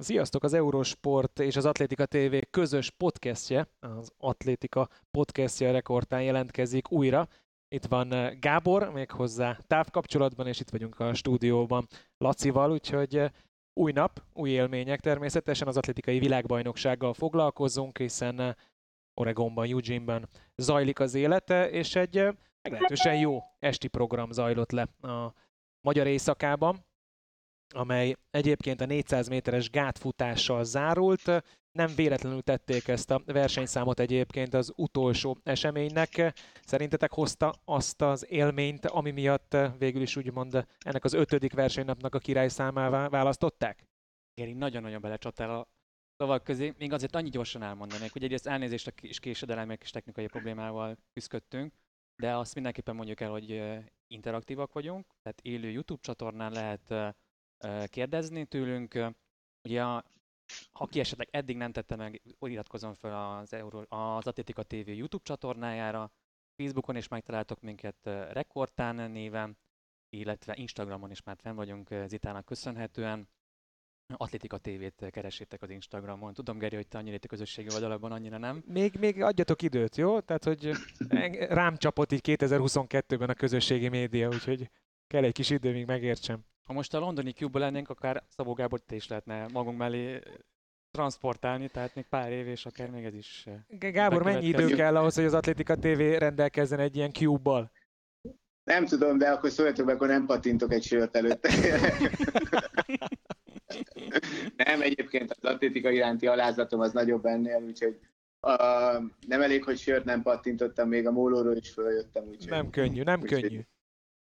Sziasztok! Az Eurosport és az Atlétika TV közös podcastje, az Atlétika podcastje rekordtán jelentkezik újra. Itt van eh, Gábor, méghozzá távkapcsolatban, és itt vagyunk a stúdióban Lacival, úgyhogy eh, új nap, új élmények természetesen az atlétikai világbajnoksággal foglalkozunk, hiszen eh, Oregonban, Eugene-ben zajlik az élete, és egy meglehetősen jó esti program zajlott le a magyar éjszakában amely egyébként a 400 méteres gátfutással zárult. Nem véletlenül tették ezt a versenyszámot egyébként az utolsó eseménynek. Szerintetek hozta azt az élményt, ami miatt végül is úgymond ennek az ötödik versenynapnak a király számává választották? Geri nagyon-nagyon belecsatál a szavak közé. Még azért annyi gyorsan elmondanék, hogy egyrészt elnézést a kis késedelmek és technikai problémával küzdöttünk, de azt mindenképpen mondjuk el, hogy interaktívak vagyunk, tehát élő YouTube csatornán lehet kérdezni tőlünk. Ugye a, aki esetleg eddig nem tette meg, iratkozom fel az, Euro, az Atlétika TV YouTube csatornájára, Facebookon is megtaláltok minket Rekordtán néven, illetve Instagramon is már fenn vagyunk Zitának köszönhetően. Atlétika TV-t keresétek az Instagramon. Tudom, Geri, hogy te annyira itt a közösségi oldalakban annyira nem. Még, még adjatok időt, jó? Tehát, hogy rám csapott így 2022-ben a közösségi média, úgyhogy kell egy kis idő, míg megértsem. Ha most a londoni cube lennénk, akár Szabó Gábor is lehetne magunk mellé transportálni, tehát még pár év, és akár még ez is Gábor, mennyi idő kell ahhoz, hogy az Atlétika TV rendelkezzen egy ilyen cube-bal? Nem tudom, de akkor szóljatok meg, akkor nem patintok egy sört előtte. nem, egyébként az atlétika iránti alázatom az nagyobb ennél, úgyhogy uh, nem elég, hogy sört nem pattintottam, még a mólóról is följöttem. Úgyhogy, nem könnyű, nem úgyhogy, könnyű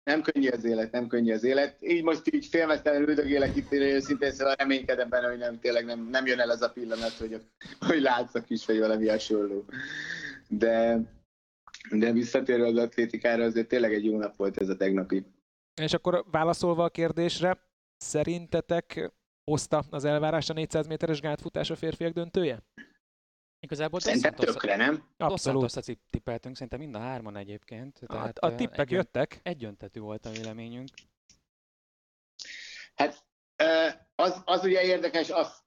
nem könnyű az élet, nem könnyű az élet. Így most így félmeztelen üldögélek itt, őszintén szóval reménykedem benne, hogy nem, tényleg nem, nem jön el az a pillanat, hogy, hogy látszak is, vagy valami hasonló. De, de visszatérve az atlétikára, azért tényleg egy jó nap volt ez a tegnapi. És akkor válaszolva a kérdésre, szerintetek hozta az elvárás a 400 méteres gátfutás a férfiak döntője? Igazából Szerintem tökre, nem? Abszolút. Dos tippeltünk, szerintem mind a hárman egyébként. Tehát a, a tippek egy, jöttek. Egyöntetű volt a véleményünk. Hát az, az ugye érdekes, az,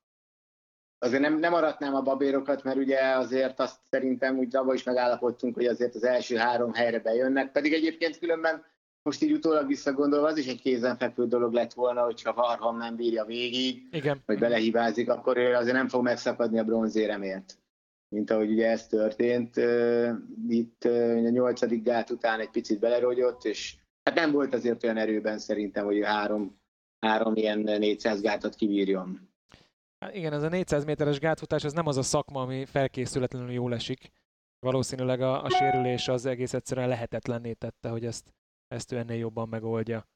azért nem, nem aratnám a babérokat, mert ugye azért azt szerintem úgy abban is megállapodtunk, hogy azért az első három helyre bejönnek, pedig egyébként különben most így utólag visszagondolva, az is egy kézenfekvő dolog lett volna, hogyha Varham nem bírja végig, Igen. vagy belehibázik, akkor ő azért nem fog megszakadni a bronzéremért mint ahogy ugye ez történt. Itt a nyolcadik gát után egy picit belerogyott, és hát nem volt azért olyan erőben szerintem, hogy három, három ilyen 400 gátat kibírjon. Hát igen, ez a 400 méteres gátfutás, ez nem az a szakma, ami felkészületlenül jól esik. Valószínűleg a, a sérülés az egész egyszerűen lehetetlenné tette, hogy ezt, ezt ő ennél jobban megoldja.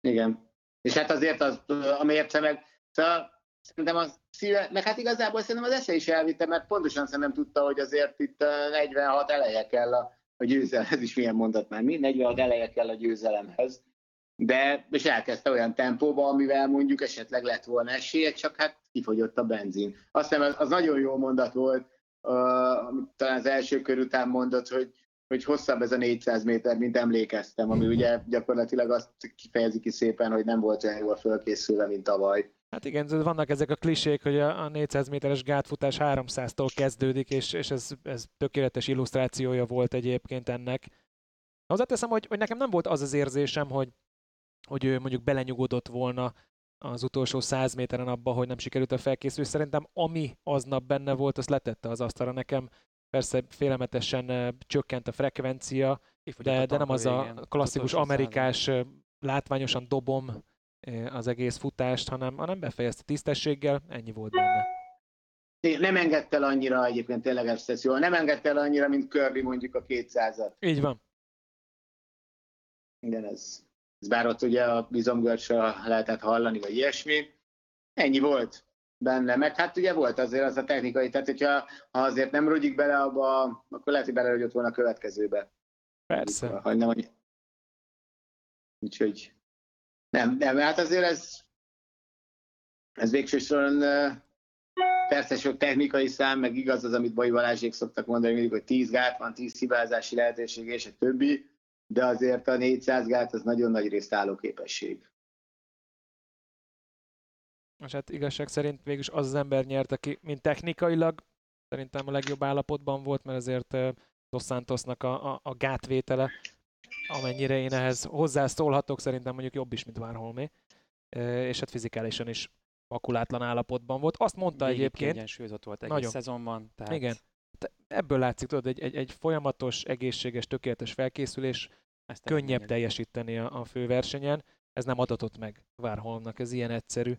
Igen. És hát azért az, a mérce meg, szóval Szerintem az szíve, meg hát igazából szerintem az esze is elvitte, mert pontosan szerintem tudta, hogy azért itt 46 eleje kell a, a győzelemhez, is milyen mondat már, mi? 46 eleje kell a győzelemhez. De, és elkezdte olyan tempóba, amivel mondjuk esetleg lett volna esélye, csak hát kifogyott a benzin. Azt hiszem, az, az nagyon jó mondat volt, uh, amit talán az első kör után mondott, hogy, hogy hosszabb ez a 400 méter, mint emlékeztem, ami ugye gyakorlatilag azt kifejezi ki szépen, hogy nem volt olyan jól fölkészülve, mint tavaly. Hát igen, vannak ezek a klisék, hogy a 400 méteres gátfutás 300-tól kezdődik, és, és ez, ez tökéletes illusztrációja volt egyébként ennek. Hozzáteszem, hogy, hogy nekem nem volt az az érzésem, hogy, hogy ő mondjuk belenyugodott volna az utolsó 100 méteren abba, hogy nem sikerült a felkészülés. Szerintem ami aznap benne volt, azt letette az asztalra nekem. Persze félelmetesen csökkent a frekvencia, de, de nem az a klasszikus amerikás, látványosan dobom az egész futást, hanem, hanem befejezte tisztességgel, ennyi volt benne. Nem engedte el annyira egyébként tényleg ezt jól, nem engedte el annyira, mint Kirby mondjuk a 200-at. Így van. Igen, ez, ez bár ott ugye a bizomgörcsről lehetett hallani, vagy ilyesmi. Ennyi volt benne, meg hát ugye volt azért az a technikai, tehát hogyha ha azért nem rogyik bele abba, akkor lehet, hogy belerogyott volna a következőbe. Persze. Ha nem, hogy... Úgyhogy nem, nem, hát azért ez, ez végső soron persze sok technikai szám, meg igaz az, amit Baj Balázsék szoktak mondani, mindig, hogy 10 gát van, 10 hibázási lehetőség és a többi, de azért a 400 gát az nagyon nagy részt álló képesség. És hát igazság szerint végülis az az ember nyert, aki mint technikailag szerintem a legjobb állapotban volt, mert azért Dos Santosnak a, a, a gátvétele, amennyire én ehhez hozzászólhatok, szerintem mondjuk jobb is, mint Várholmé. És hát fizikálisan is makulátlan állapotban volt. Azt mondta Végig egyébként... kiegyensúlyozott volt egész Nagyon. szezonban. Tehát Igen. Te- Ebből látszik, tudod, egy, egy, egy folyamatos, egészséges, tökéletes felkészülés, ezt könnyebb eredményez. teljesíteni a, a főversenyen. Ez nem adatott meg Várholmnak, ez ilyen egyszerű.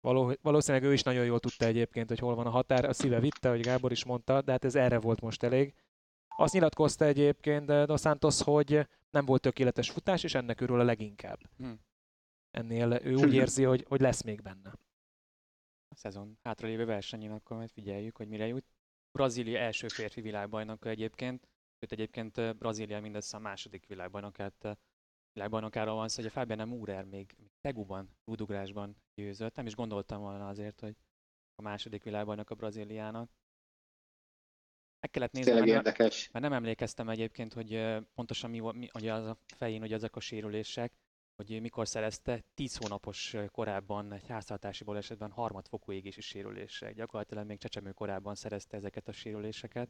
Való, valószínűleg ő is nagyon jól tudta egyébként, hogy hol van a határ. A szíve vitte, hogy Gábor is mondta, de hát ez erre volt most elég. Azt nyilatkozta egyébként eh, Dos Santos, hogy nem volt tökéletes futás, és ennek örül a leginkább. Hm. Ennél ő úgy érzi, hogy, hogy lesz még benne. a szezon hátralévő versenyén, akkor majd figyeljük, hogy mire jut. Brazília első férfi világbajnoka egyébként, sőt egyébként eh, Brazília mindössze a második világbajnokát, eh, világbajnokáról van szó, hogy a Fabian Murer még még Teguban, rúdugrásban győzött, nem is gondoltam volna azért, hogy a második világbajnok a Brazíliának. Meg kellett nézni, Tényleg mert, nem- érdekes. mert nem emlékeztem egyébként, hogy pontosan mi, volt- mi ugye az a fején, hogy ezek a sérülések, hogy mikor szerezte 10 hónapos korábban egy háztartási balesetben harmadfokú égési sérülésre. Gyakorlatilag még csecsemő korában szerezte ezeket a sérüléseket.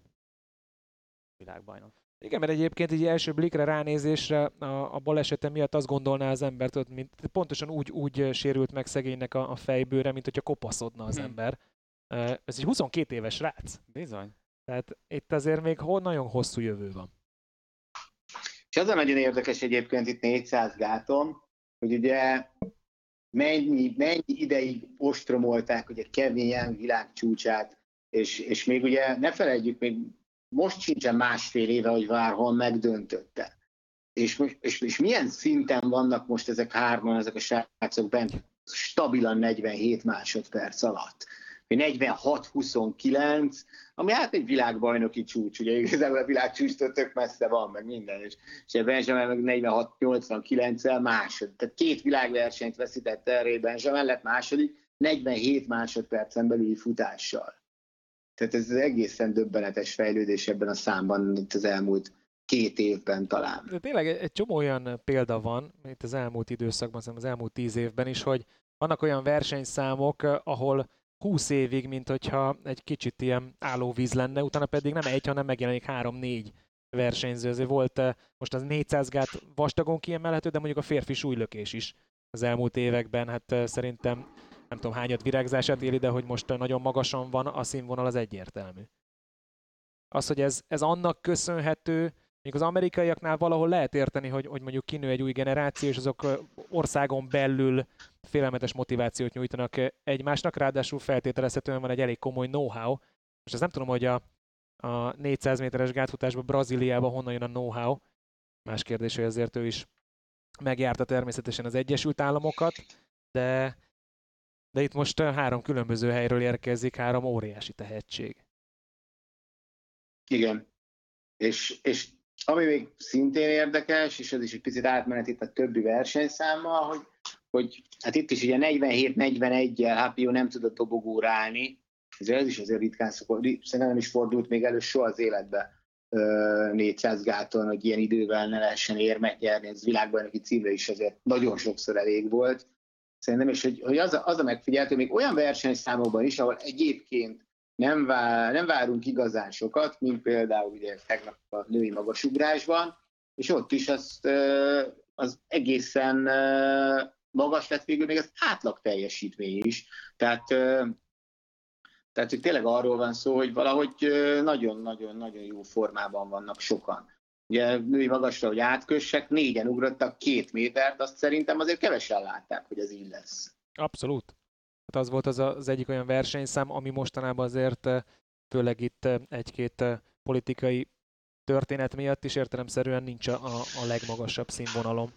Világbajnok. Igen, mert egyébként így első blikre ránézésre a, a balesete miatt azt gondolná az ember, tudod, mint, pontosan úgy, úgy sérült meg szegénynek a, a fejbőre, mint hogyha kopaszodna az Hm. ember. Ez egy 22 éves rác. Bizony. Tehát itt azért még nagyon hosszú jövő van. És az a nagyon érdekes egyébként itt 400 gáton, hogy ugye mennyi, mennyi ideig ostromolták ugye Kevin Young világcsúcsát, és, és még ugye ne felejtjük, még most sincsen másfél éve, hogy Várhol megdöntötte. És, és, és milyen szinten vannak most ezek hárman, ezek a srácok bent stabilan 47 másodperc alatt. Hogy 46-29, ami hát egy világbajnoki csúcs, ugye igazából a világcsúcstól tök messze van, meg minden, és, és Benjamin meg 46-89-el másod. Tehát két világversenyt veszített erre, Benjamin lett második, 47 másodpercen belüli futással. Tehát ez egészen döbbenetes fejlődés ebben a számban itt az elmúlt két évben talán. De tényleg egy csomó olyan példa van, itt az elmúlt időszakban, az elmúlt tíz évben is, hogy vannak olyan versenyszámok, eh, ahol 20 évig, mint hogyha egy kicsit ilyen állóvíz lenne, utána pedig nem egy, hanem megjelenik három-négy versenyző. Azért volt eh, most az 400 gát vastagon kiemelhető, de mondjuk a férfi súlylökés is az elmúlt években, hát eh, szerintem nem tudom hányat virágzását éli, de hogy most eh, nagyon magasan van, a színvonal az egyértelmű. Az, hogy ez, ez annak köszönhető, még az amerikaiaknál valahol lehet érteni, hogy, hogy mondjuk kinő egy új generáció, és azok országon belül félelmetes motivációt nyújtanak egymásnak, ráadásul feltételezhetően van egy elég komoly know-how. Most ezt nem tudom, hogy a, a 400 méteres gátfutásban Brazíliában honnan jön a know-how. Más kérdés, hogy azért ő is megjárta természetesen az Egyesült Államokat, de, de itt most három különböző helyről érkezik három óriási tehetség. Igen. És, és ami még szintén érdekes, és ez is egy picit átmenet itt a többi versenyszámmal, hogy, hogy hát itt is ugye 47-41-jel Hapio nem tudott dobogóra állni, ez is azért ritkán szokott, szerintem nem is fordult még elő soha az életbe ö, 400 gáton, hogy ilyen idővel ne lehessen érmet nyerni, ez világbajnoki címre is azért nagyon sokszor elég volt. Szerintem, és hogy, hogy az, a, az a megfigyelhető, még olyan versenyszámokban is, ahol egyébként nem, vár, nem várunk igazán sokat, mint például ugye tegnap a női magasugrásban, és ott is azt, az egészen magas lett végül még az átlag teljesítmény is. Tehát, tehát hogy tényleg arról van szó, hogy valahogy nagyon-nagyon-nagyon jó formában vannak sokan. Ugye női magasra, hogy átkössek, négyen ugrottak két métert, azt szerintem azért kevesen látták, hogy ez így lesz. Abszolút. Hát az volt az, az egyik olyan versenyszám, ami mostanában azért, eh, főleg itt eh, egy-két eh, politikai történet miatt is értelemszerűen nincs a, a legmagasabb színvonalon.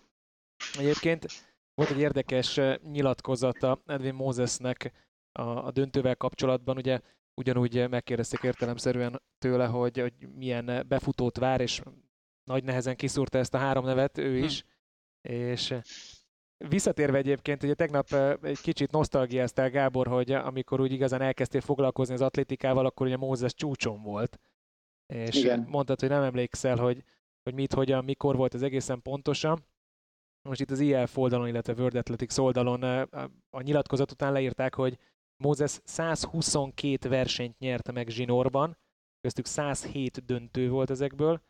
Egyébként volt egy érdekes nyilatkozata Edwin Mosesnek a, a döntővel kapcsolatban, ugye ugyanúgy megkérdezték értelemszerűen tőle, hogy, hogy milyen befutót vár, és nagy nehezen kiszúrta ezt a három nevet ő Hm. is, és eh, Visszatérve egyébként, ugye tegnap egy kicsit nosztalgiáztál Gábor, hogy amikor úgy igazán elkezdtél foglalkozni az atlétikával, akkor ugye Mózes csúcson volt. És Igen. mondtad, hogy nem emlékszel, hogy, hogy mit, hogyan, mikor volt ez egészen pontosan. Most itt az IF oldalon, illetve World Athletics oldalon a nyilatkozat után leírták, hogy Mózes 122 versenyt nyerte meg zsinórban, köztük 107 döntő volt ezekből,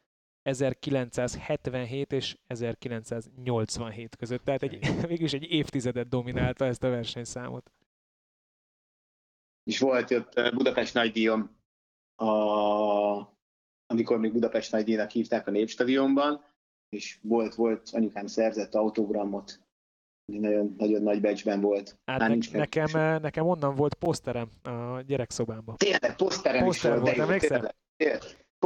1977 és 1987 között. Tehát egy, mégis egy évtizedet dominálta ezt a versenyszámot. És volt ott Budapest nagydíjon, a, amikor még Budapest nagydíjnak hívták a Népstadionban, és volt, volt, anyukám szerzett autogramot, nagyon, nagyon nagy becsben volt. Hát ne, nekem, meg. nekem onnan volt poszterem a gyerekszobámban. Tényleg, poszterem Poszter is volt, volt emlékszel?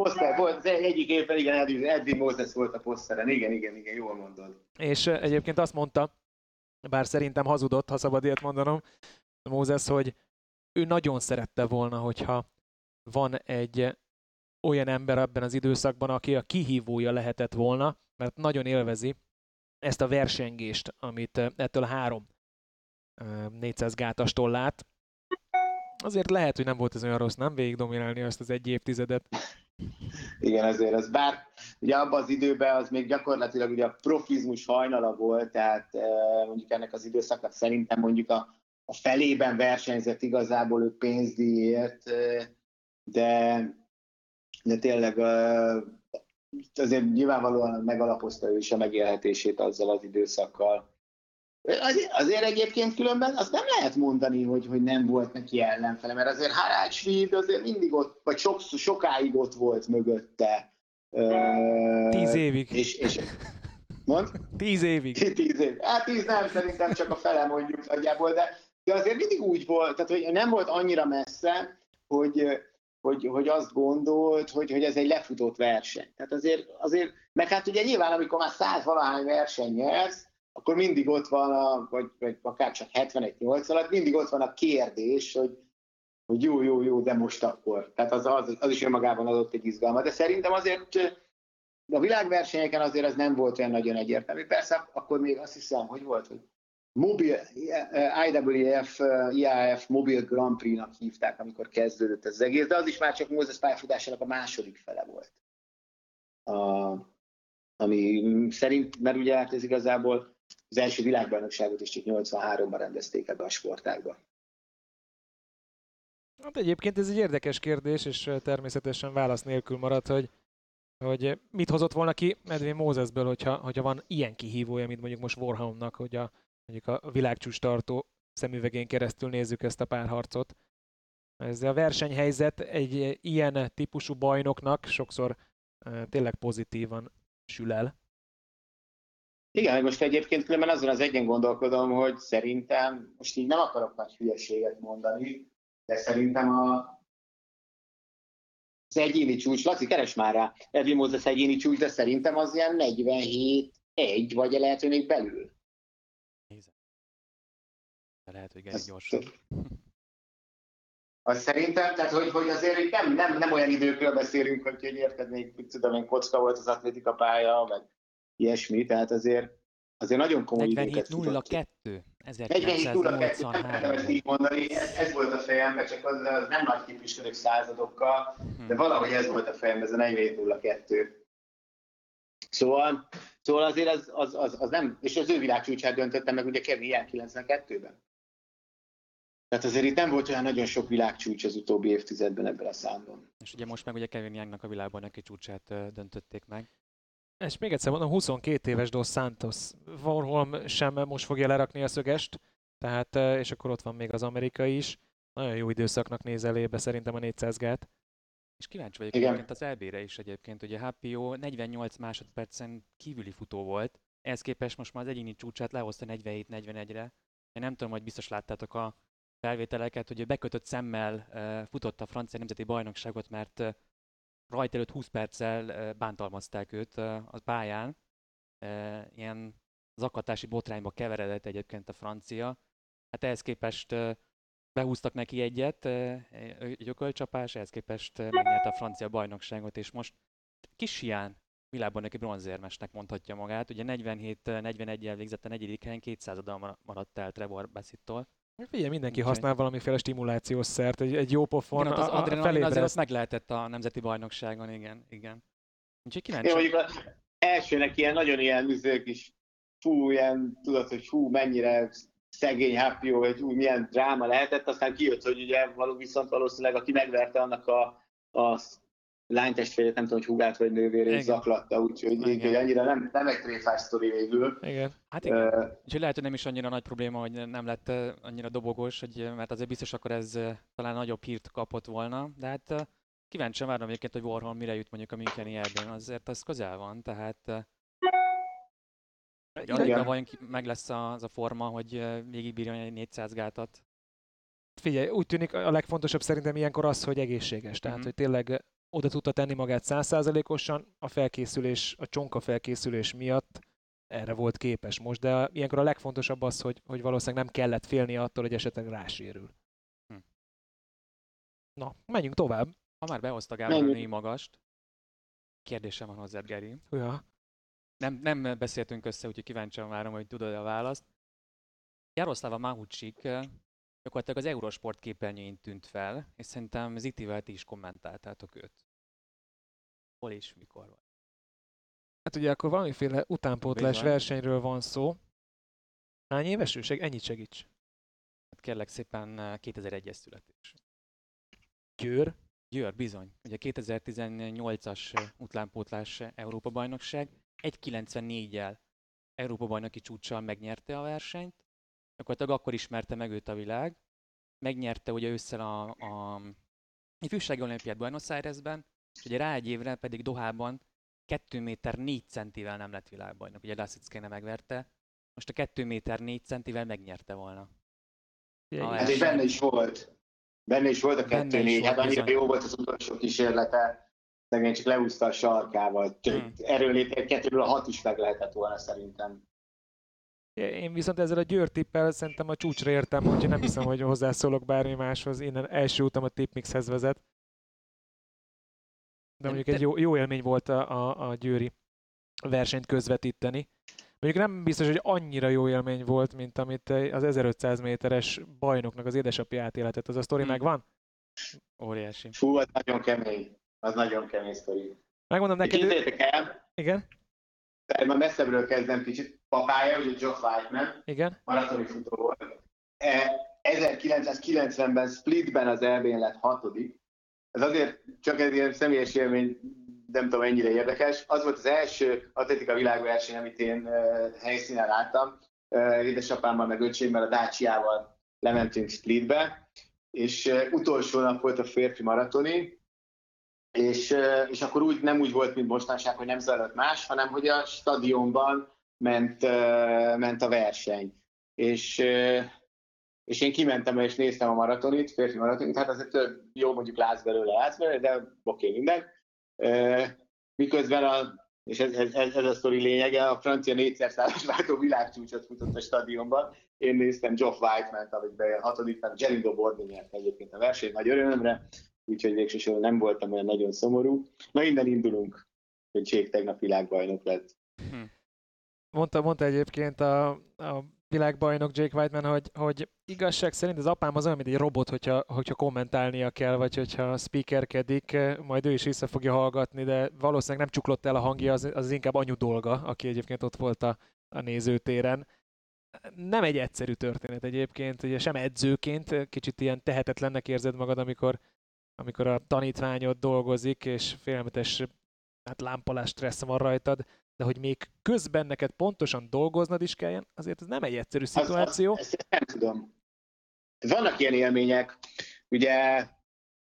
Poszter volt, az egyik évben, igen, Eddie Moses volt a poszteren, igen, igen, igen, jól mondod. És egyébként azt mondta, bár szerintem hazudott, ha szabad ilyet mondanom, Mózes, hogy ő nagyon szerette volna, hogyha van egy olyan ember ebben az időszakban, aki a kihívója lehetett volna, mert nagyon élvezi ezt a versengést, amit ettől a három 400 gátastól lát. Azért lehet, hogy nem volt ez olyan rossz, nem végig dominálni azt az egy évtizedet. Igen, ezért ez bár ugye abban az időben az még gyakorlatilag ugye a profizmus hajnala volt, tehát mondjuk ennek az időszaknak szerintem mondjuk a, a felében versenyzett igazából ő pénzdíjért, de, de tényleg azért nyilvánvalóan megalapozta ő is a megélhetését azzal az időszakkal. Azért, azért egyébként különben azt nem lehet mondani, hogy, hogy nem volt neki ellenfele, mert azért Harald Schmid azért mindig ott, vagy sok, sokáig ott volt mögötte. Tíz évig. És, és mond? Tíz évig. Tíz évig. Hát tíz nem, szerintem csak a fele mondjuk nagyjából, de, de azért mindig úgy volt, tehát hogy nem volt annyira messze, hogy, hogy, hogy azt gondolt, hogy, hogy ez egy lefutott verseny. Tehát azért, azért, meg hát ugye nyilván, amikor már száz valahány verseny nyersz, akkor mindig ott van, a, vagy, vagy akár csak 71-8 alatt, mindig ott van a kérdés, hogy, hogy jó, jó, jó, de most akkor. Tehát az, az, az is önmagában adott egy izgalmat. De szerintem azért a világversenyeken azért az nem volt olyan nagyon egyértelmű. Persze akkor még azt hiszem, hogy volt, hogy mobil, IWF, IAF Mobil Grand Prix-nak hívták, amikor kezdődött ez az egész, de az is már csak Moses pályafutásának a második fele volt. A, ami szerint, mert ugye hát ez igazából az első világbajnokságot is csak 83-ban rendezték ebbe a sportágba. Hát egyébként ez egy érdekes kérdés, és természetesen válasz nélkül maradt, hogy, hogy mit hozott volna ki Medvén Mózesből, hogyha, hogyha van ilyen kihívója, mint mondjuk most Warhamnak, hogy a, mondjuk a világcsúcs tartó szemüvegén keresztül nézzük ezt a párharcot. Ez a versenyhelyzet egy ilyen típusú bajnoknak sokszor tényleg pozitívan sül el. Igen, most egyébként különben azon az egyen gondolkodom, hogy szerintem, most így nem akarok nagy hülyeséget mondani, de szerintem a, az egyéni csúcs, Laci, keres már rá, Edwin Moses egyéni csúcs, de szerintem az ilyen 47 egy, vagy lehet, hogy még belül. Nézem. De lehet, hogy egy gyorsan. Azt szerintem, tehát hogy, hogy azért nem, nem, nem olyan időkről beszélünk, hogy, hogy érted, még tudom én, kocka volt az atlétika pálya, meg ilyesmi, tehát azért, azért nagyon komoly 47-02. 47-02, ezt így mondani, ez, ez, volt a fejemben, csak az, az nem nagy képviselők századokkal, de mhm. valahogy ez volt a fejemben, ez a 47-02. Szóval, szóval azért az, az, az, az nem, és az ő világcsúcsát döntöttem meg ugye Kevin ilyen 92-ben. Tehát azért itt nem volt olyan nagyon sok világcsúcs az utóbbi évtizedben ebből a számban. És ugye most meg ugye Kevin Youngnak a világban neki csúcsát döntötték meg. És még egyszer mondom, 22 éves Dos Santos. Warholm sem most fogja lerakni a szögest, tehát, és akkor ott van még az amerikai is. Nagyon jó időszaknak néz elébe szerintem a 400 gát. És kíváncsi vagyok Igen. egyébként az LB-re is egyébként, ugye HPO 48 másodpercen kívüli futó volt, ehhez képest most már az egyéni csúcsát lehozta 47-41-re. Én nem tudom, hogy biztos láttátok a felvételeket, hogy bekötött szemmel futott a francia nemzeti bajnokságot, mert rajta előtt 20 perccel bántalmazták őt a pályán. Ilyen zakatási botrányba keveredett egyébként a francia. Hát ehhez képest behúztak neki egyet, egy ökölcsapás, ehhez képest megnyerte a francia bajnokságot, és most kis hián világban neki bronzérmesnek mondhatja magát. Ugye 47-41-el végzett a negyedik helyen, 200 maradt el Trevor Bassittól. Figyelj, mindenki Úgy használ valamiféle stimulációs szert, egy, egy jó pofon, igen, az a, a azért meg lehetett a nemzeti bajnokságon, igen, igen. Úgyhogy kíváncsi. Én mondjuk elsőnek ilyen nagyon ilyen üzők is fú, ilyen, tudod, hogy fú, mennyire szegény happy, hogy úgy milyen dráma lehetett, aztán kijött, hogy ugye való viszont valószínűleg, aki megverte annak a, a lánytestvérét, nem tudom, hogy hugát vagy nővérét Igen. zaklatta, úgyhogy Igen. annyira nem, nem egy tréfás sztori végül. Igen. Hát igen. Úgyhogy lehet, hogy nem is annyira nagy probléma, hogy nem lett annyira dobogós, hogy, mert azért biztos akkor ez talán nagyobb hírt kapott volna, de hát kíváncsian várom egyébként, hogy Warhol mire jut mondjuk a Müncheni erbén, azért az közel van, tehát alig vajon ki- meg lesz a- az a forma, hogy végigbírjon egy 400 gátat. Figyelj, úgy tűnik a legfontosabb szerintem ilyenkor az, hogy egészséges. Tehát, Mhm. hogy tényleg oda tudta tenni magát százszázalékosan, a felkészülés, a csonka felkészülés miatt erre volt képes most, de ilyenkor a legfontosabb az, hogy, hogy valószínűleg nem kellett félnie attól, hogy esetleg rásérül. Hm. Na, menjünk tovább. Ha már behozta Gábor a női magast, kérdésem van hozzád, Geri. Ja. Nem, nem beszéltünk össze, úgyhogy kíváncsian várom, hogy tudod a választ. Jaroszlava Mahucsik gyakorlatilag az Eurosport képernyőjén tűnt fel, és szerintem Zitivel ti is kommentáltátok őt. Hol és mikor van? Hát ugye akkor valamiféle utánpótlás versenyről van szó. Hány éves ő? Ennyit segíts. Hát kérlek szépen eh, 2001-es születés. Győr. Győr, bizony. Ugye 2018-as eh, utánpótlás eh, Európa-bajnokság. 1.94-jel Európa-bajnoki csúccsal megnyerte a versenyt. Gyakorlatilag akkor ismerte meg őt a világ. Megnyerte ugye ősszel a, a ifjúsági olimpiát Buenos Airesben, és ugye rá egy évre pedig Dohában 2 méter 4 centivel nem lett világbajnok. Ugye Lasickéne megverte. Most a 2 méter 4 centivel megnyerte volna. Hát és benne is volt. Benne is volt a Benne kettő is négy, volt, hát annyira bizony. jó volt az utolsó kísérlete, szegény csak leúszta a sarkával. Hmm. Erről lépett kettőből a hat is meg lehetett volna szerintem. Én viszont ezzel a Győr tippel szerintem a csúcsra értem, úgyhogy nem hiszem, hogy hozzászólok bármi máshoz. Innen első utam a tipmixhez vezet. De mondjuk egy jó, jó élmény volt a, a, a győri versenyt közvetíteni. Mondjuk nem biztos, hogy annyira jó élmény volt, mint amit az 1500 méteres bajnoknak az édesapja átéletett. Az a sztori Hmm. megvan? Óriási. Fú, az nagyon kemény. Az nagyon kemény sztori. Megmondom neked. Képzeljétek el, igen, már messzebbről kezdem kicsit. Papája, ugye Geoff Whiteman, igen, maratoni futó volt. E, 1990-ben Splitben az EB-n lett hatodik. Ez azért csak egy ilyen személyes élmény, nem tudom ennyire érdekes. Az volt az első atletika világverseny, amit én e, helyszínen láttam. E, édesapámmal meg öcsémmel a Dacia-val lementünk Splitbe, és e, utolsó nap volt a férfi maratoni, és, és akkor úgy nem úgy volt, mint mostanság, hogy nem zajlott más, hanem hogy a stadionban ment, ment a verseny. És, és én kimentem és néztem a maratonit, férfi maratonit, hát azért több, jó mondjuk látsz belőle, látsz belőle, de oké, minden. Miközben a, és ez, ez, ez, ez a sztori lényege, a francia négyszer százas váltó világcsúcsot futott a stadionban. Én néztem Geoff White-ment, amit bejön hatodik, mert Gerindo Bordi nyert egyébként a versenyt nagy örömre, úgyhogy végsősorban nem voltam olyan nagyon szomorú. Na innen indulunk, hogy Jake tegnap világbajnok lett. Hm. mondta, mondta egyébként a, a világbajnok Jake Whiteman, hogy, hogy igazság szerint az apám az olyan, mint egy robot, hogyha, hogyha kommentálnia kell, vagy hogyha speakerkedik, majd ő is vissza fogja hallgatni, de valószínűleg nem csuklott el a hangja, az, az inkább anyu dolga, aki egyébként ott volt a, a nézőtéren. Nem egy egyszerű történet egyébként, ugye sem edzőként, kicsit ilyen tehetetlennek érzed magad, amikor, amikor a tanítványod dolgozik, és félelmetes hát lámpalás stressz van rajtad, de hogy még közben neked pontosan dolgoznod is kelljen, azért ez nem egy egyszerű Az- szituáció. Az, ezt nem tudom. Vannak ilyen élmények, ugye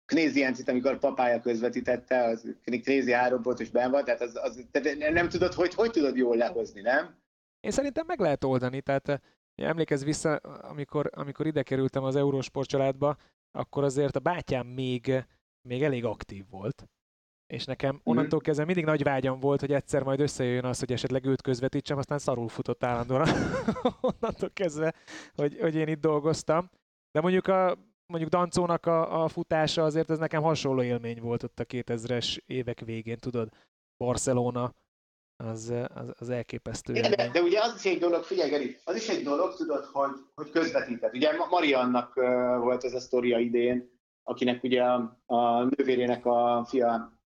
Knézi Jencit, amikor papája közvetítette, az Knézi három pontos ben van, tehát, az, az, tehát nem tudod, hogy hogy tudod jól lehozni, nem? Én szerintem meg lehet oldani, tehát eh, emlékezz vissza, amikor, amikor ide kerültem az Eurosport családba, akkor azért a bátyám még, még elég aktív volt. És nekem onnantól kezdve mindig nagy vágyam volt, hogy egyszer majd összejöjjön az, hogy esetleg őt közvetítsem, aztán szarul futott állandóan onnantól kezdve, hogy, hogy én itt dolgoztam. De mondjuk a mondjuk Dancónak a, a futása azért ez nekem hasonló élmény volt ott a 2000-es évek végén, tudod, Barcelona, az, az, az elképesztő Igen, de, de ugye az is egy dolog, figyelj Geri, az is egy dolog, tudod, hogy, hogy közvetített. Ugye Ma- Mariannak volt ez a sztoria idén, akinek ugye a, a nővérének a fia,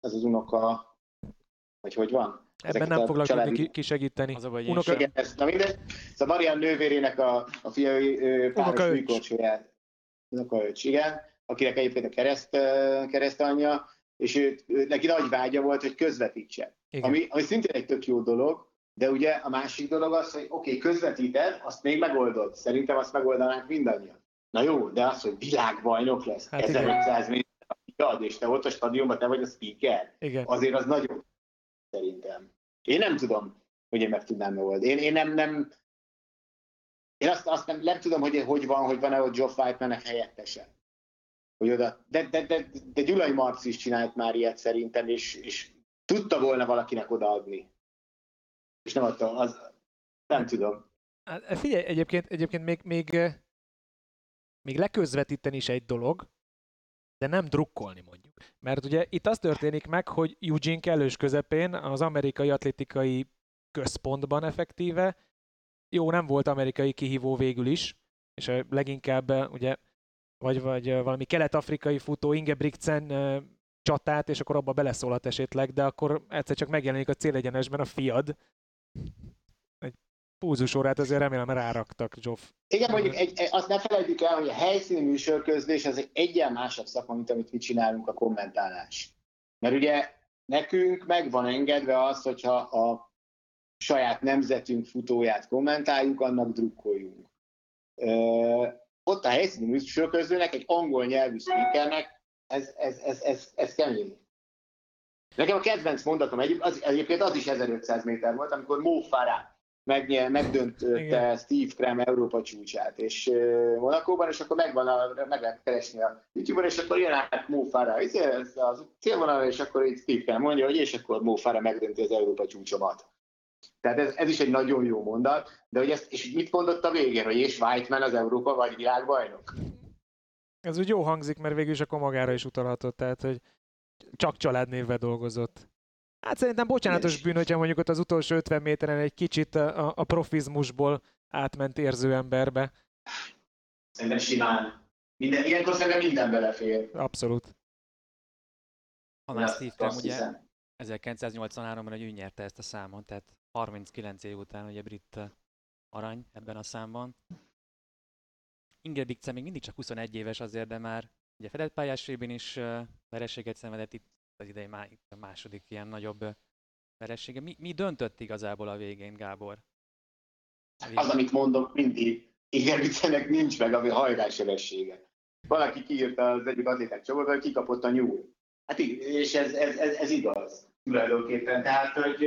ez az unoka, vagy hogy van? Ebben nem a foglak családi- tudni kisegíteni. Az a baj, Unoka- Igen, ez, na mindegy. Szóval Marian nővérének a, a fia páros Unokaöcs. Mikolcsóját. Unokaöcs, igen. Akinek egyébként a kereszt, ö, keresztanyja, és ő, ő, neki nagy vágya volt, hogy közvetítse. Igen. Ami, ami szintén egy tök jó dolog, de ugye a másik dolog az, hogy oké, okay, közvetíted, azt még megoldod. Szerintem azt megoldanánk mindannyian. Na jó, de az, hogy világbajnok lesz, Hát hát igen. 1500 méter a fiad, és te ott a stadionban, te vagy a speaker, Igen. azért az nagyon szerintem. Én nem tudom, hogy én meg tudnám megoldani. Én, én nem, nem, én azt, azt nem, nem tudom, hogy hogy van, hogy van-e ott Geoff Whiteman-nek helyettese. Hogy oda, de, de, de, de Gyulai Marci is csinált már ilyet szerintem, és, és tudta volna valakinek odaadni. És nem adta, az, nem tudom. Hát, figyelj, egyébként, egyébként még, még, eh, még leközvetíteni is egy dolog, de nem drukkolni mondjuk. Mert ugye itt az történik meg, hogy Eugene kellős közepén az amerikai atlétikai központban effektíve, jó, nem volt amerikai kihívó végül is, és leginkább eh, ugye, vagy, vagy valami kelet-afrikai futó Ingebrigtsen csatát, és akkor abba beleszólhat esetleg, de akkor egyszer csak megjelenik a célegyenesben a fiad. Egy púzusórát azért remélem ráraktak, Zsoff. Igen, mondjuk egy, azt ne felejtjük el, hogy a helyszíni műsorközlés az egy egyen másabb szakma, mint amit mi csinálunk a kommentálás. Mert ugye nekünk meg van engedve az, hogyha a saját nemzetünk futóját kommentáljuk, annak drukkoljunk. Ott a helyszíni műsorközlőnek, egy angol nyelvű speakernek ez, ez, ez, ez, ez kemény. Nekem a kedvenc mondatom egy, az, egyébként az is 1500 méter volt, amikor Mo Farah megnyer, megdöntötte Igen. Steve Cram Európa csúcsát, és uh, Monakóban, és akkor megvan a, meg lehet keresni a YouTube-on, és akkor jön át Mo Farah, ez az célvonal, és akkor itt Steve Cram mondja, hogy és akkor Mo Farah megdönti az Európa csúcsomat. Tehát ez, ez is egy nagyon jó mondat, de hogy ezt, és mit mondott a végén, hogy és Whiteman az Európa vagy világbajnok? Ez úgy jó hangzik, mert végül is akkor magára is utalhatott, tehát hogy csak családnévvel dolgozott. Hát szerintem bocsánatos bűn, hogyha mondjuk ott az utolsó 50 méteren egy kicsit a, a profizmusból átment érző emberbe. Szerintem simán. Minden, ilyenkor szerintem minden belefér. Abszolút. Ha már azt ugye hiszem. 1983-ban, hogy ő nyerte ezt a számot, tehát 39 év után ugye brit eh, arany ebben a számban. Ingebrigtsen még mindig csak 21 éves azért, de már ugye fedett pályás is uh, vereséget szenvedett itt az idei má, itt a második ilyen nagyobb uh, veresége. Mi, mi döntött igazából a végén, Gábor? A végén. Az, amit mondok mindig, Ingebrigtsennek nincs meg a hajrássebessége. Valaki kiírta az egyik atléták csoportban, hogy kikapott a nyúl. Hát így, és ez, ez, ez, ez igaz tulajdonképpen. Tehát, hogy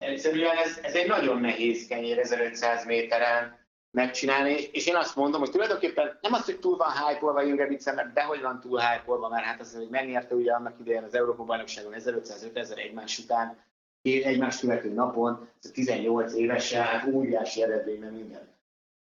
egyszerűen ez, ez egy nagyon nehéz kenyér 1500 méteren megcsinálni, és én azt mondom, hogy tulajdonképpen nem az, hogy túl van hype-olva Ingebrigtsen, mert dehogy van túl hype mert hát az, hogy megnyerte ugye annak idején az Európa-bajnokságon 1500-5000 egymás után, egymás követő napon, ez a 18 évesen, hát óriási eredmény, nem minden.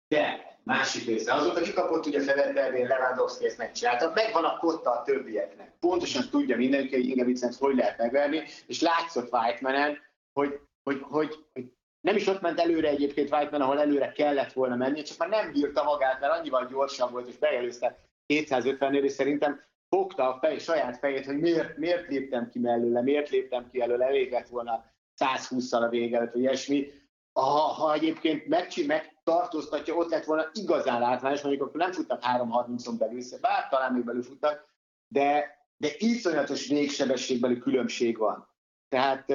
De másik része, azóta kikapott ugye Federer, Lewandowski ezt megcsinálta, megvan a kotta a többieknek. Pontosan tudja mindenki, hogy Ingebrigtsen hogy lehet megverni, és látszott Whitemenen, hogy, hogy, hogy, hogy nem is ott ment előre egyébként Whiteman, ahol előre kellett volna menni, csak már nem bírta magát, mert annyival gyorsabb volt, és bejelőzte 250-nél, és szerintem fogta a fej, saját fejét, hogy miért, miért léptem ki mellőle, miért léptem ki előle, elég lett volna 120-szal a vége előtt, vagy ilyesmi. Ha, ha egyébként megcsin, megtartóztatja, ott lett volna igazán látványos, mondjuk akkor nem futtak 3.30-on belül, bár talán még belül futtak, de, de iszonyatos végsebességbeli különbség van. Tehát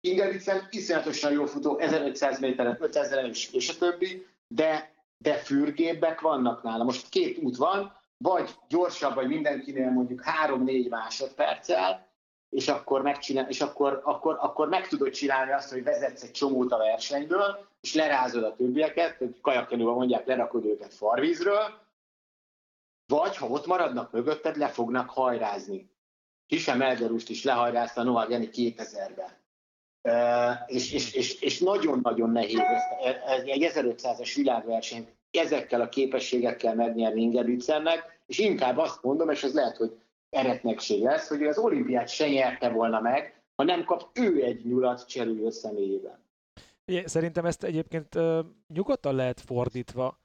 Ingebrigtsen iszonyatosan jó futó, 1500 méteren, 5000 és, és a többi, de, de fürgébbek vannak nála. Most két út van, vagy gyorsabb, vagy mindenkinél mondjuk 3-4 másodperccel, és akkor, megcsinál, és akkor, akkor, akkor meg tudod csinálni azt, hogy vezetsz egy csomót a versenyből, és lerázod a többieket, hogy kajakkenőben mondják, lerakod őket farvízről, vagy ha ott maradnak mögötted, le fognak hajrázni. Kisem Elderust is lehajrázta Noah Geni 2000-ben. És, és, és, és nagyon-nagyon nehéz ezt, egy 1500-as világversenyt ezekkel a képességekkel megnyerni Ingebrigtsennek, és inkább azt mondom, és ez lehet, hogy eretnekség lesz, hogy az olimpiát se nyerte volna meg, ha nem kap ő egy nyulat cserülő személyében. Szerintem ezt egyébként uh, nyugodtan lehet fordítva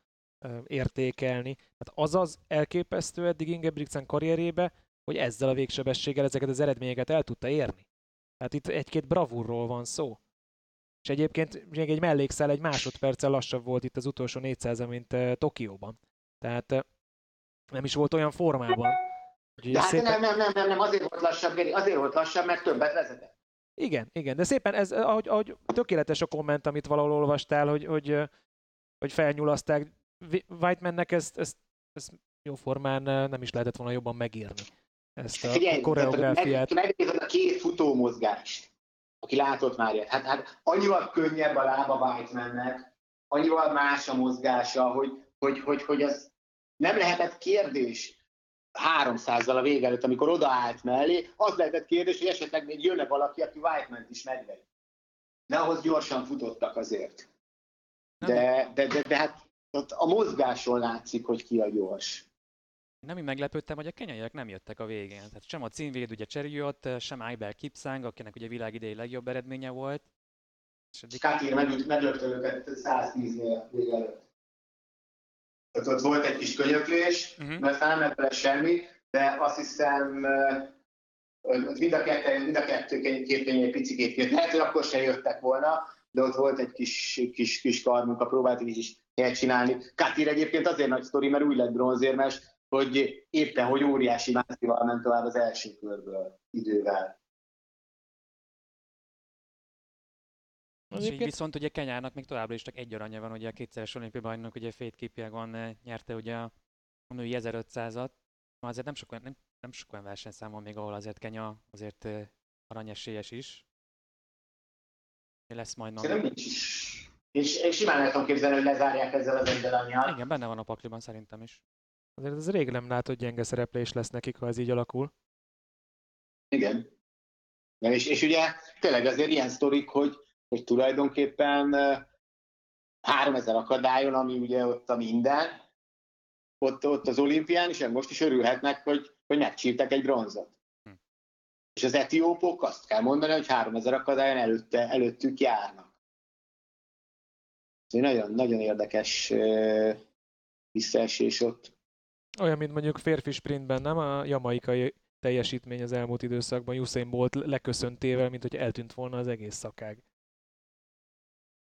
uh, értékelni. Tehát az az elképesztő eddig Ingebrigtsen karrierébe, hogy ezzel a végsebességgel ezeket az eredményeket el tudta érni. Tehát itt egy-két bravúrról van szó. És egyébként még egy mellékszál egy másodperccel lassabb volt itt az utolsó 400 mint uh, Tokióban. Tehát uh, nem is volt olyan formában. De hát szépen... nem, nem, nem, nem, nem, azért volt lassabb, azért volt lassabb, mert többet vezetett. Igen, igen, de szépen ez, ahogy, ahogy tökéletes a komment, amit valahol olvastál, hogy, hogy, hogy felnyulaszták. Whitemannek ezt, ezt, ezt jó formán nem is lehetett volna jobban megírni. Ezt a Figyelj, koreográfiát. Megnézed a két futó mozgást, aki látott már ilyet. Hát, hát annyival könnyebb a lába Whitemannek, annyival más a mozgása, hogy, hogy, hogy, hogy az nem lehetett kérdés 300-zal a vége előtt, amikor odaállt mellé, az lehetett kérdés, hogy esetleg még jönne valaki, aki Whiteman-t is megveri. De ahhoz gyorsan futottak azért. De, de, de, de hát ott a mozgáson látszik, hogy ki a gyors. Nem így meglepődtem, hogy a kenyaiak nem jöttek a végén. Tehát sem a címvéd ugye Cseriot, sem Aibel Kipsang, akinek ugye világ idei legjobb eredménye volt. És eddig... Katir meglökte őket 110-nél vége előtt ott, ott volt egy kis könyöklés, uh-huh. mert nem lett bele semmi, de azt hiszem, mind a kettő, mind a kettő képénye egy picit jött. Lehet, hogy akkor se jöttek volna, de ott volt egy kis, kis, kis karmunka, próbáltuk így is helyet csinálni. Katir egyébként azért nagy sztori, mert úgy lett bronzérmes, hogy éppen, hogy óriási mászival ment tovább az első körből idővel. És így viszont ugye Kenyának még továbbra is csak egy aranya van, ugye a kétszeres olimpiai bajnok, ugye Fate Kipyegon eh, nyerte ugye a, a női 1500-at. Ma azért nem sok, olyan, nem, nem sok olyan versenyszám van még, ahol azért Kenya azért uh, aranyesélyes is. Lesz majd Szerintem nincs is. És, és simán el tudom képzelni, hogy lezárják ezzel az egy aranyjal. Igen, benne van a pakliban szerintem is. Azért ez rég nem látott gyenge szereplés lesz nekik, ha ez így alakul. Igen. Ja, és, és ugye tényleg azért ilyen sztorik, hogy hogy tulajdonképpen 3000 akadályon, ami ugye ott a minden, ott, ott az olimpián, és most is örülhetnek, hogy, hogy megcsíptek egy bronzot. Hm. És az etiópok azt kell mondani, hogy 3000 akadályon előtte, előttük járnak. Ez egy nagyon, nagyon érdekes visszaesés ott. Olyan, mint mondjuk férfi sprintben, nem? A jamaikai teljesítmény az elmúlt időszakban Usain Bolt leköszöntével, mint hogy eltűnt volna az egész szakág.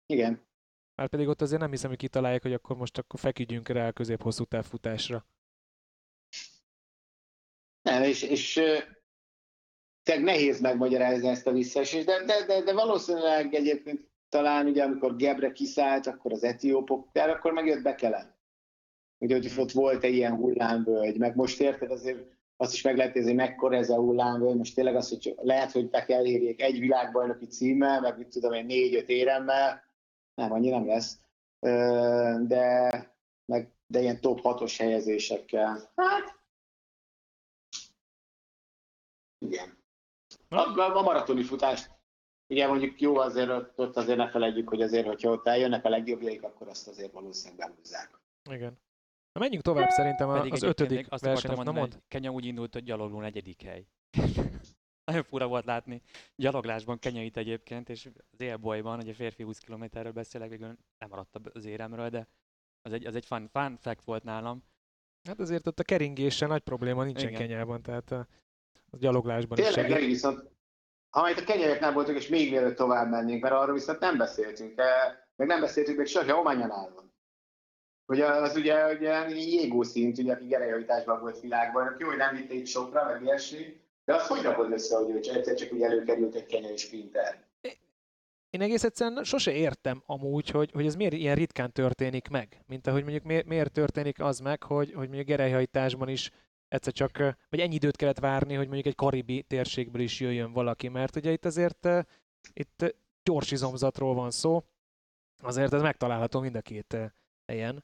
Igen. Már pedig ott azért nem hiszem, hogy kitalálják, hogy akkor most akkor feküdjünk rá a közép-hosszú távfutásra. Nem, és, és tényleg nehéz megmagyarázni ezt a visszaesést, de, de, de, de valószínűleg egyébként talán ugye amikor Gebre kiszállt, akkor az etiópok, de akkor megjött Bekele. Ugye, hogy ott volt egy ilyen hullámvölgy, meg most érted, azért azt is meg lehet nézni, mekkora ez a hullámvölgy, most tényleg az, hogy lehet, hogy be kell érjék egy világbajnoki címmel, meg mit tudom én, négy-öt éremmel, nem, annyi nem lesz, de, meg, de ilyen top 6-os helyezésekkel. Hát, igen. A, a maratoni futást, igen, mondjuk jó azért, ott azért ne felejtjük, hogy azért, hogyha ott eljönnek a legjobbjaik, akkor azt azért valószínűleg behúzzák. Igen. Na menjünk tovább szerintem Pedig az ötödik azt versenyt. Mondani, mond. Kenya úgy indult, hogy gyalogló negyedik hely. Nagyon fura volt látni gyaloglásban Kenyait egyébként, és az élbolyban, ugye férfi 20 kilométerről beszélek, végül nem maradt az éremről, de az egy, az egy fun, fun fact volt nálam. Hát azért ott a keringéssel nagy probléma nincsen Igen. Kenyában, tehát a, a gyaloglásban Tényleg, is segít. viszont ha itt a kenyaiak voltunk, és még mielőtt tovább mennénk, mert arról viszont nem beszéltünk, meg nem beszéltünk még sose Omanyánálon. Hogy az ugye, ugye jégó szint, ugye, aki gerejhajtásban volt világban, jó, hogy nem vitt egy sokra, meg ilyesmi, de az hogy rakod össze, hogy ő egyszer csak úgy előkerült egy kenyai sprinter? Én egész egyszerűen sose értem amúgy, hogy, hogy ez miért ilyen ritkán történik meg. Mint ahogy mondjuk miért, miért történik az meg, hogy, hogy mondjuk gerejhajtásban is egyszer csak, vagy ennyi időt kellett várni, hogy mondjuk egy karibi térségből is jöjjön valaki, mert ugye itt azért itt gyors izomzatról van szó, azért ez megtalálható mind a két helyen.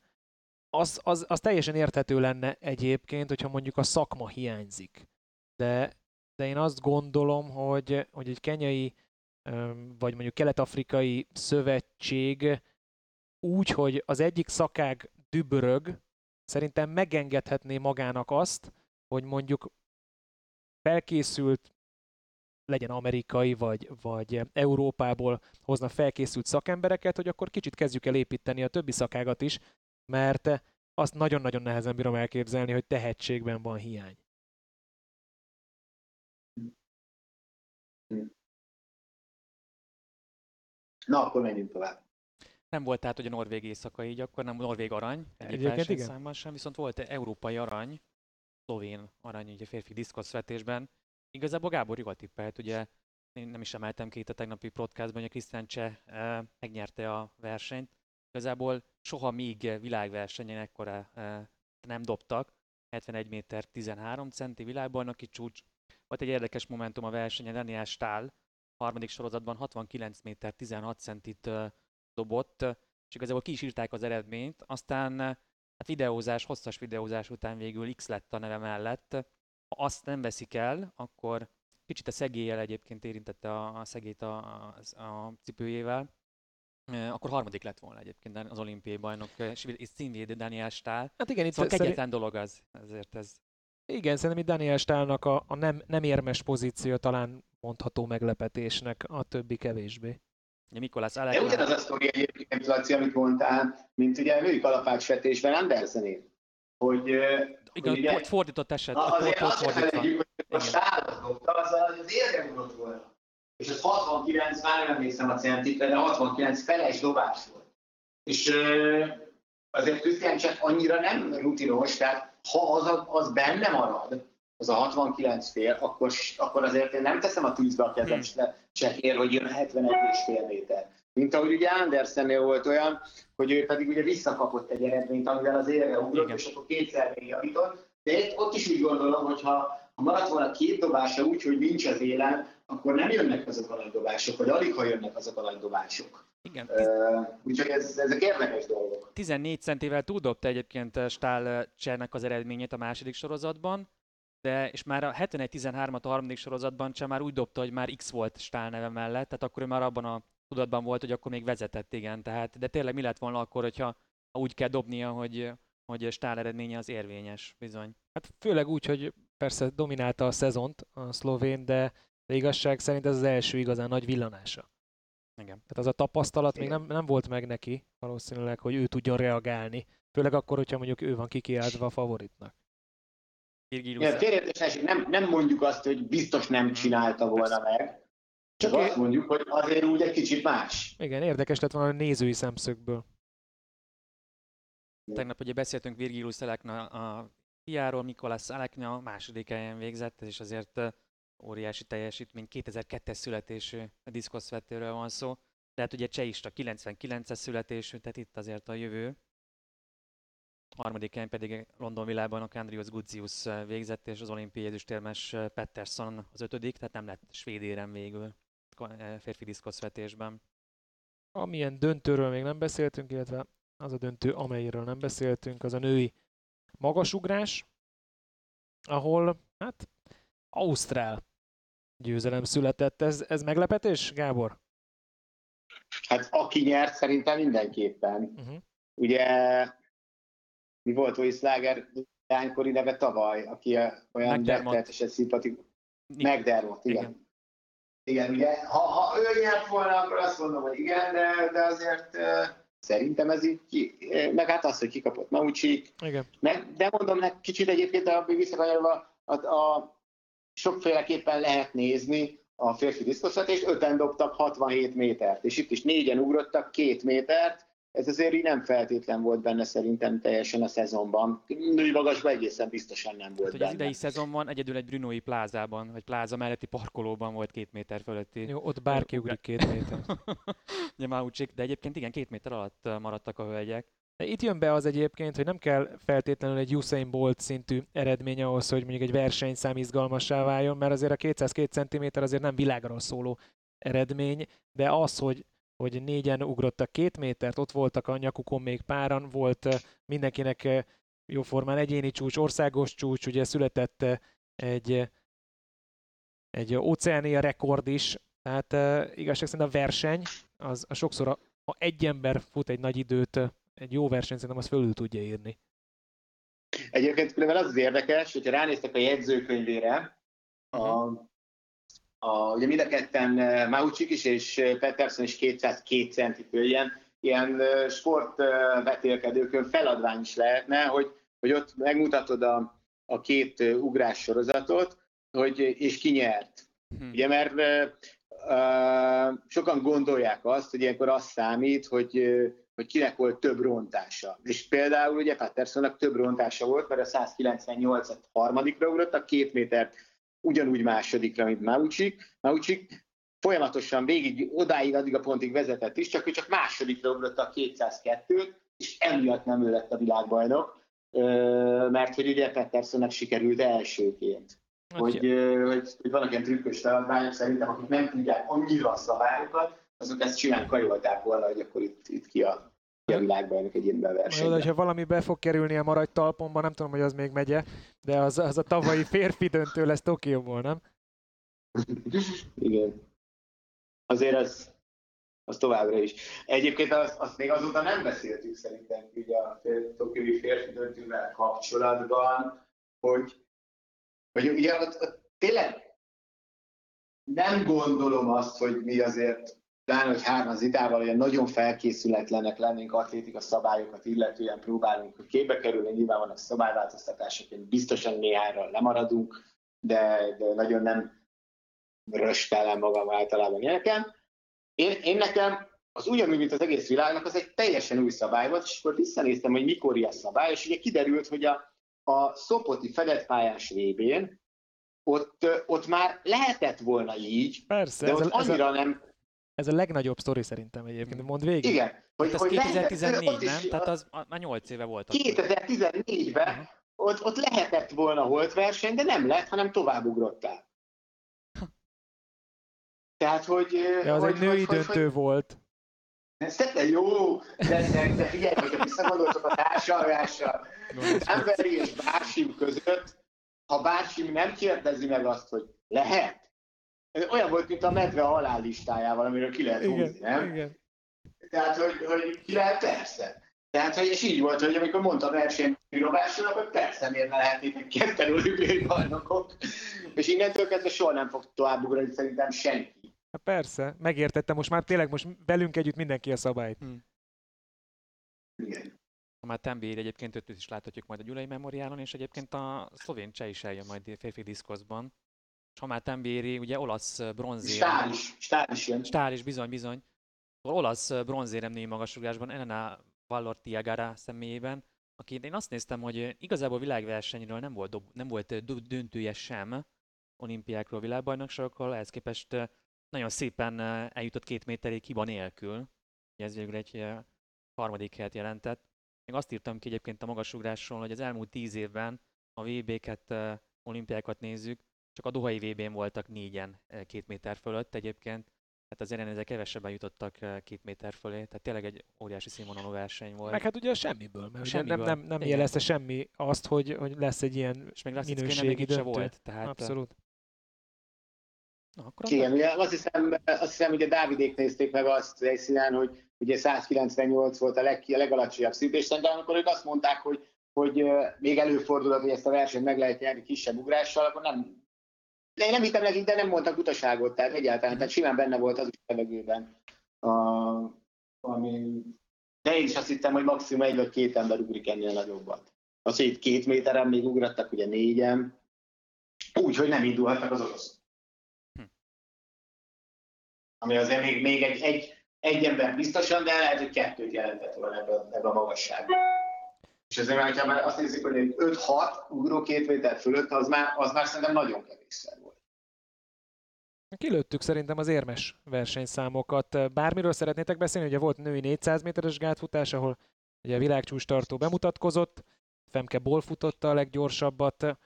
Az, az, az teljesen érthető lenne egyébként, hogyha mondjuk a szakma hiányzik. De de én azt gondolom, hogy, hogy egy kenyai vagy mondjuk kelet-afrikai szövetség úgy, hogy az egyik szakág dübörög, szerintem megengedhetné magának azt, hogy mondjuk felkészült, legyen amerikai vagy, vagy Európából hozna felkészült szakembereket, hogy akkor kicsit kezdjük el építeni a többi szakágat is, mert azt nagyon-nagyon nehezen bírom elképzelni, hogy tehetségben van hiány. Na, akkor menjünk tovább. Nem volt tehát, hogy a norvég éjszaka így, akkor nem norvég arany, egyik Egyébként igen. versenyszámban sem, viszont volt európai arany, szlovén arany ugye férfi diszkoszvetésben. Igazából Gábor jól tippelt, ugye én nem is emeltem ki itt a tegnapi podcastban, hogy a Krisztián Cseh eh, megnyerte a versenyt. Igazából soha még világversenyen ekkora eh, nem dobtak, 71 méter 13 centi világbajnoki csúcs. Volt egy érdekes momentum a versenyen, Daniel Stahl harmadik sorozatban 69 méter 16 centit eh, dobott, és igazából ki is írták az eredményt, aztán eh, hát videózás, hosszas videózás után végül X lett a neve mellett. Ha azt nem veszik el, akkor kicsit a szegéllyel egyébként érintette a, a szegét a, a, a cipőjével, akkor harmadik lett volna egyébként az olimpiai bajnok, és és színvédő Daniel Stahl. Hát igen, itt Szóval szerint, kegyetlen dolog az, ezért ez igen, szerintem itt Daniel Stálnak a, a nem, nem érmes pozíció talán mondható meglepetésnek, a többi kevésbé. Ugye Mikolász De Alek ugyanaz a sztori egyébként, Laci, amit mondtál, mint ugye a női kalapácsvetésben Andersenén. Hogy, igen, ugye- pont fordított eset, azért azt fordítva. hogy a dobta, az az érde ugrott volna. És az 69, már nem emlékszem a centikre, de 69 feles dobás volt. És azért Krisztián csak annyira nem rutinos, tehát ha az, az benne marad, az a 69 fél, akkor, akkor azért én nem teszem a tűzbe a kezem Hmm. csekér, hogy jön 71 és fél méter. Mint ahogy ugye Andersennél volt olyan, hogy ő pedig ugye visszakapott egy eredményt, amivel az élre ugrott, Igen. és akkor kétszer még javított. De ott is úgy gondolom, hogy ha maradt volna két dobása úgy, hogy nincs az élen, akkor nem jönnek azok a nagy dobások, vagy alig ha jönnek azok a nagy dobások. Igen, Uh, úgyhogy ez, ezek érdekes dolgok. 14 centivel túldobta egyébként eh, Stahl Csernek az eredményét a második sorozatban, de és már a 71-13-at a harmadik sorozatban Cseh már úgy dobta, hogy már X volt Stahl neve mellett, tehát akkor ő már abban a tudatban volt, hogy akkor még vezetett, igen. Tehát, de tényleg mi lett volna akkor, hogyha ha úgy kell dobnia, hogy, hogy Stahl eredménye az érvényes, bizony. Hát főleg úgy, hogy persze dominálta a szezont a szlovén, de, de igazság szerint ez az első igazán nagy villanása. Igen. Tehát az a tapasztalat még Igen. nem, nem volt meg neki valószínűleg, hogy ő tudjon reagálni. Főleg akkor, hogyha mondjuk ő van kikiáltva a favoritnak. Igen, félreértésesség, nem, nem mondjuk azt, hogy biztos nem csinálta volna meg, csak azt mondjuk, hogy azért úgy egy kicsit más. Igen, érdekes lett volna a nézői szemszögből. Tegnap ugye beszéltünk Virgilius Elekna a fiáról, Mikolász Alekna a második helyen végzett, és azért óriási teljesítmény, 2002-es születésű diszkoszvetőről van szó, de hát ugye Csehista 99-es születésű, tehát itt azért a jövő. Harmadik helyen pedig London világbajnok Andrius Gudzius végzett, és az olimpiai ezüstérmes Pettersson az ötödik, tehát nem lett svéd érem végül férfi diszkoszvetésben. Amilyen döntőről még nem beszéltünk, illetve az a döntő, amelyről nem beszéltünk, az a női magasugrás, ahol, hát, Ausztrál győzelem született. Ez, ez meglepetés, Gábor? Hát aki nyert, szerintem mindenképpen. Uh-huh. Ugye mi volt Oiszláger lánykori neve tavaly, aki olyan rettenetesen szimpatikus. McDermott, igen. Igen. igen. Ugye, ha, ha ő nyert volna, akkor azt mondom, hogy igen, de, de azért uh, szerintem ez így, ki, meg hát az, hogy kikapott Maucsik, Igen. meg, de mondom, nek kicsit egyébként a visszakanyarva a, a, sokféleképpen lehet nézni a férfi diszkoszvetést, öten dobtak 67 métert, és itt is négyen ugrottak két métert, ez azért így nem feltétlen volt benne szerintem teljesen a szezonban. Női magasban egészen biztosan nem volt Hát, hogy az benne. idei szezonban egyedül egy Brunói plázában, vagy pláza melletti parkolóban volt két méter fölötti. Jó, ott bárki ugrik két méter. Ugye Maucsik, de egyébként igen, két méter alatt maradtak a hölgyek. Itt jön be az egyébként, hogy nem kell feltétlenül egy Usain Bolt szintű eredmény ahhoz, hogy mondjuk egy versenyszám izgalmassá váljon, mert azért a 202 cm azért nem világról szóló eredmény, de az, hogy, hogy négyen ugrottak két métert, ott voltak a nyakukon még páran, volt eh, mindenkinek eh, jóformán egyéni csúcs, országos csúcs, ugye született eh, egy, egy óceánia rekord is, tehát igazság szerint a verseny, az, az sokszor, a, ha egy ember fut egy nagy időt, egy jó verseny szerintem az fölül tudja írni. Egyébként különben az az érdekes, hogyha ránéztek a jegyzőkönyvére, a, a, ugye mind a ketten eh, Maucsik is és eh, Pettersson is 202 centitől ilyen, ilyen eh, sportvetélkedőkön feladvány is lehetne, hogy, hogy ott megmutatod a, a két ugrás sorozatot, hogy, és ki nyert. Hm. Ugye, mert uh, sokan gondolják azt, hogy ilyenkor az számít, hogy, hogy kinek volt több rontása. És például ugye Pattersonnak több rontása volt, mert a 198-at harmadikra ugrott, a két métert ugyanúgy másodikra, mint Maucsik. Maucsik folyamatosan végig, odáig, addig a pontig vezetett is, csak ő csak másodikra ugrott a 202-t, és emiatt nem ő lett a világbajnok, mert hogy ugye Pettersonnek sikerült elsőként. Hogy, hogy, hogy vannak ilyen trükkös feladványok, szerintem akik nem tudják annyira a szabályokat, azok ezt simán kajolták volna, hogy akkor itt, itt ki a, a világbajnok egy ilyen versenyben. Ha valami be fog kerülni a maradj talpomba, nem tudom, hogy az még megye, de az, az a tavalyi férfi döntő lesz Tokióból, nem? Igen. Azért az, az továbbra is. Egyébként azt, azt még azóta nem beszéltük szerintem ugye a Tokiói férfi döntővel kapcsolatban, hogy, hogy ugye ott, ott tényleg nem gondolom azt, hogy mi azért pláne, hogy hárman zitával olyan nagyon felkészületlenek lennénk atlétika szabályokat illetően próbálunk hogy képbe kerülni, nyilván vannak szabályváltoztatások, biztosan néhányra lemaradunk, de, de nagyon nem röstelem magam általában ilyeneken. Én, én nekem az ugyanúgy, mint az egész világnak, az egy teljesen új szabály volt, és akkor visszanéztem, hogy mikor ilyen szabály, és ugye kiderült, hogy a, a Szopoti fedett pályás vb ott, ott már lehetett volna így, Persze, de ott ez a, annyira ez a, nem... Ez a legnagyobb sztori szerintem egyébként, mond végig. Igen. Hogy, hát hogy 2014, lehet, nem? Tehát az már 8 éve volt. 2014-ben uh-huh. ott, ott lehetett volna holt verseny, de nem lett, hanem továbbugrottál. Tehát, hogy... De az hogy, egy női hogy, döntő hogy, volt. Szerintem jó, de, de, de figyelj, hogyha visszagondoltok a társadalmásra, emberi és Bársim között, ha Bársim nem kérdezi meg azt, hogy lehet, ez olyan volt, mint a medve halállistájával, amiről ki lehet húzni, nem? Igen. Tehát, hogy, hogy ki lehet, persze. Tehát, hogy, és így volt, hogy amikor mondta a versenyrobásról, akkor persze miért ne lehetnétek ketten olimpiai bajnokok. És innentől kezdve soha nem fog tovább ugrani szerintem senki. Hát persze, megértettem, most már tényleg most velünk együtt mindenki a szabályt. Hmm. Igen. Ha már Tembi egyébként őt is láthatjuk majd a Gyulai Memoriálon, és egyébként a szlovén cseh is eljön majd férfi diszkoszban. És ha már Tembi ugye olasz bronzérem. Stár is, stár is jön. Stár is, bizony, bizony. Olasz bronzérem női magasugrásban Elena Vallor Tiagara személyében, aki én azt néztem, hogy igazából világversenyről nem volt, dob, nem volt döntője sem olimpiákról, világbajnokságokról, ehhez képest nagyon szépen eljutott két méterig hiba nélkül. Ez végül egy harmadik helyet jelentett. Még azt írtam ki egyébként a magasugrásról, hogy az elmúlt tíz évben a VB-ket, olimpiákat nézzük, csak a Dohai VB-n voltak négyen két méter fölött egyébként, Hát azért ezek kevesebben jutottak két méter fölé, tehát tényleg egy óriási színvonalú verseny volt. Meg hát ugye semmiből, mert semmiből. nem, nem, nem jelezte semmi azt, hogy, hogy lesz egy ilyen És még minőségi döntő. volt. Tehát, Abszolút. Na, akkor Igen, ugye azt hiszem, azt hiszem, hogy a Dávidék nézték meg azt helyszínen, hogy ugye 198 volt a, leg, a legalacsonyabb szintésben, de amikor ők azt mondták, hogy, hogy még előfordulhat, hogy ezt a versenyt meg lehet nyerni kisebb ugrással, akkor nem, de én nem hittem nekik, de nem mondtak utaságot, tehát egyáltalán, tehát simán benne volt az is levegőben. A, ami, de én is azt hittem, hogy maximum egy vagy két ember ugrik ennél nagyobbat. Az, hogy itt két méteren még ugrattak, ugye négyen, úgy, hogy nem indulhatnak az orosz. Hm. Ami azért még, még egy, egy, egy ember biztosan, de lehet, hogy kettőt jelentett volna ebben, ebben a magasságban. És ezért, ha már azt nézzük, hogy 5-6 ugró két méter fölött, az már, az már szerintem nagyon kevésszer. Kilőttük szerintem az érmes versenyszámokat. Bármiről szeretnétek beszélni, ugye volt női 400 méteres gátfutás, ahol ugye a világcsúcs tartó bemutatkozott, Femke Ból futotta a leggyorsabbat.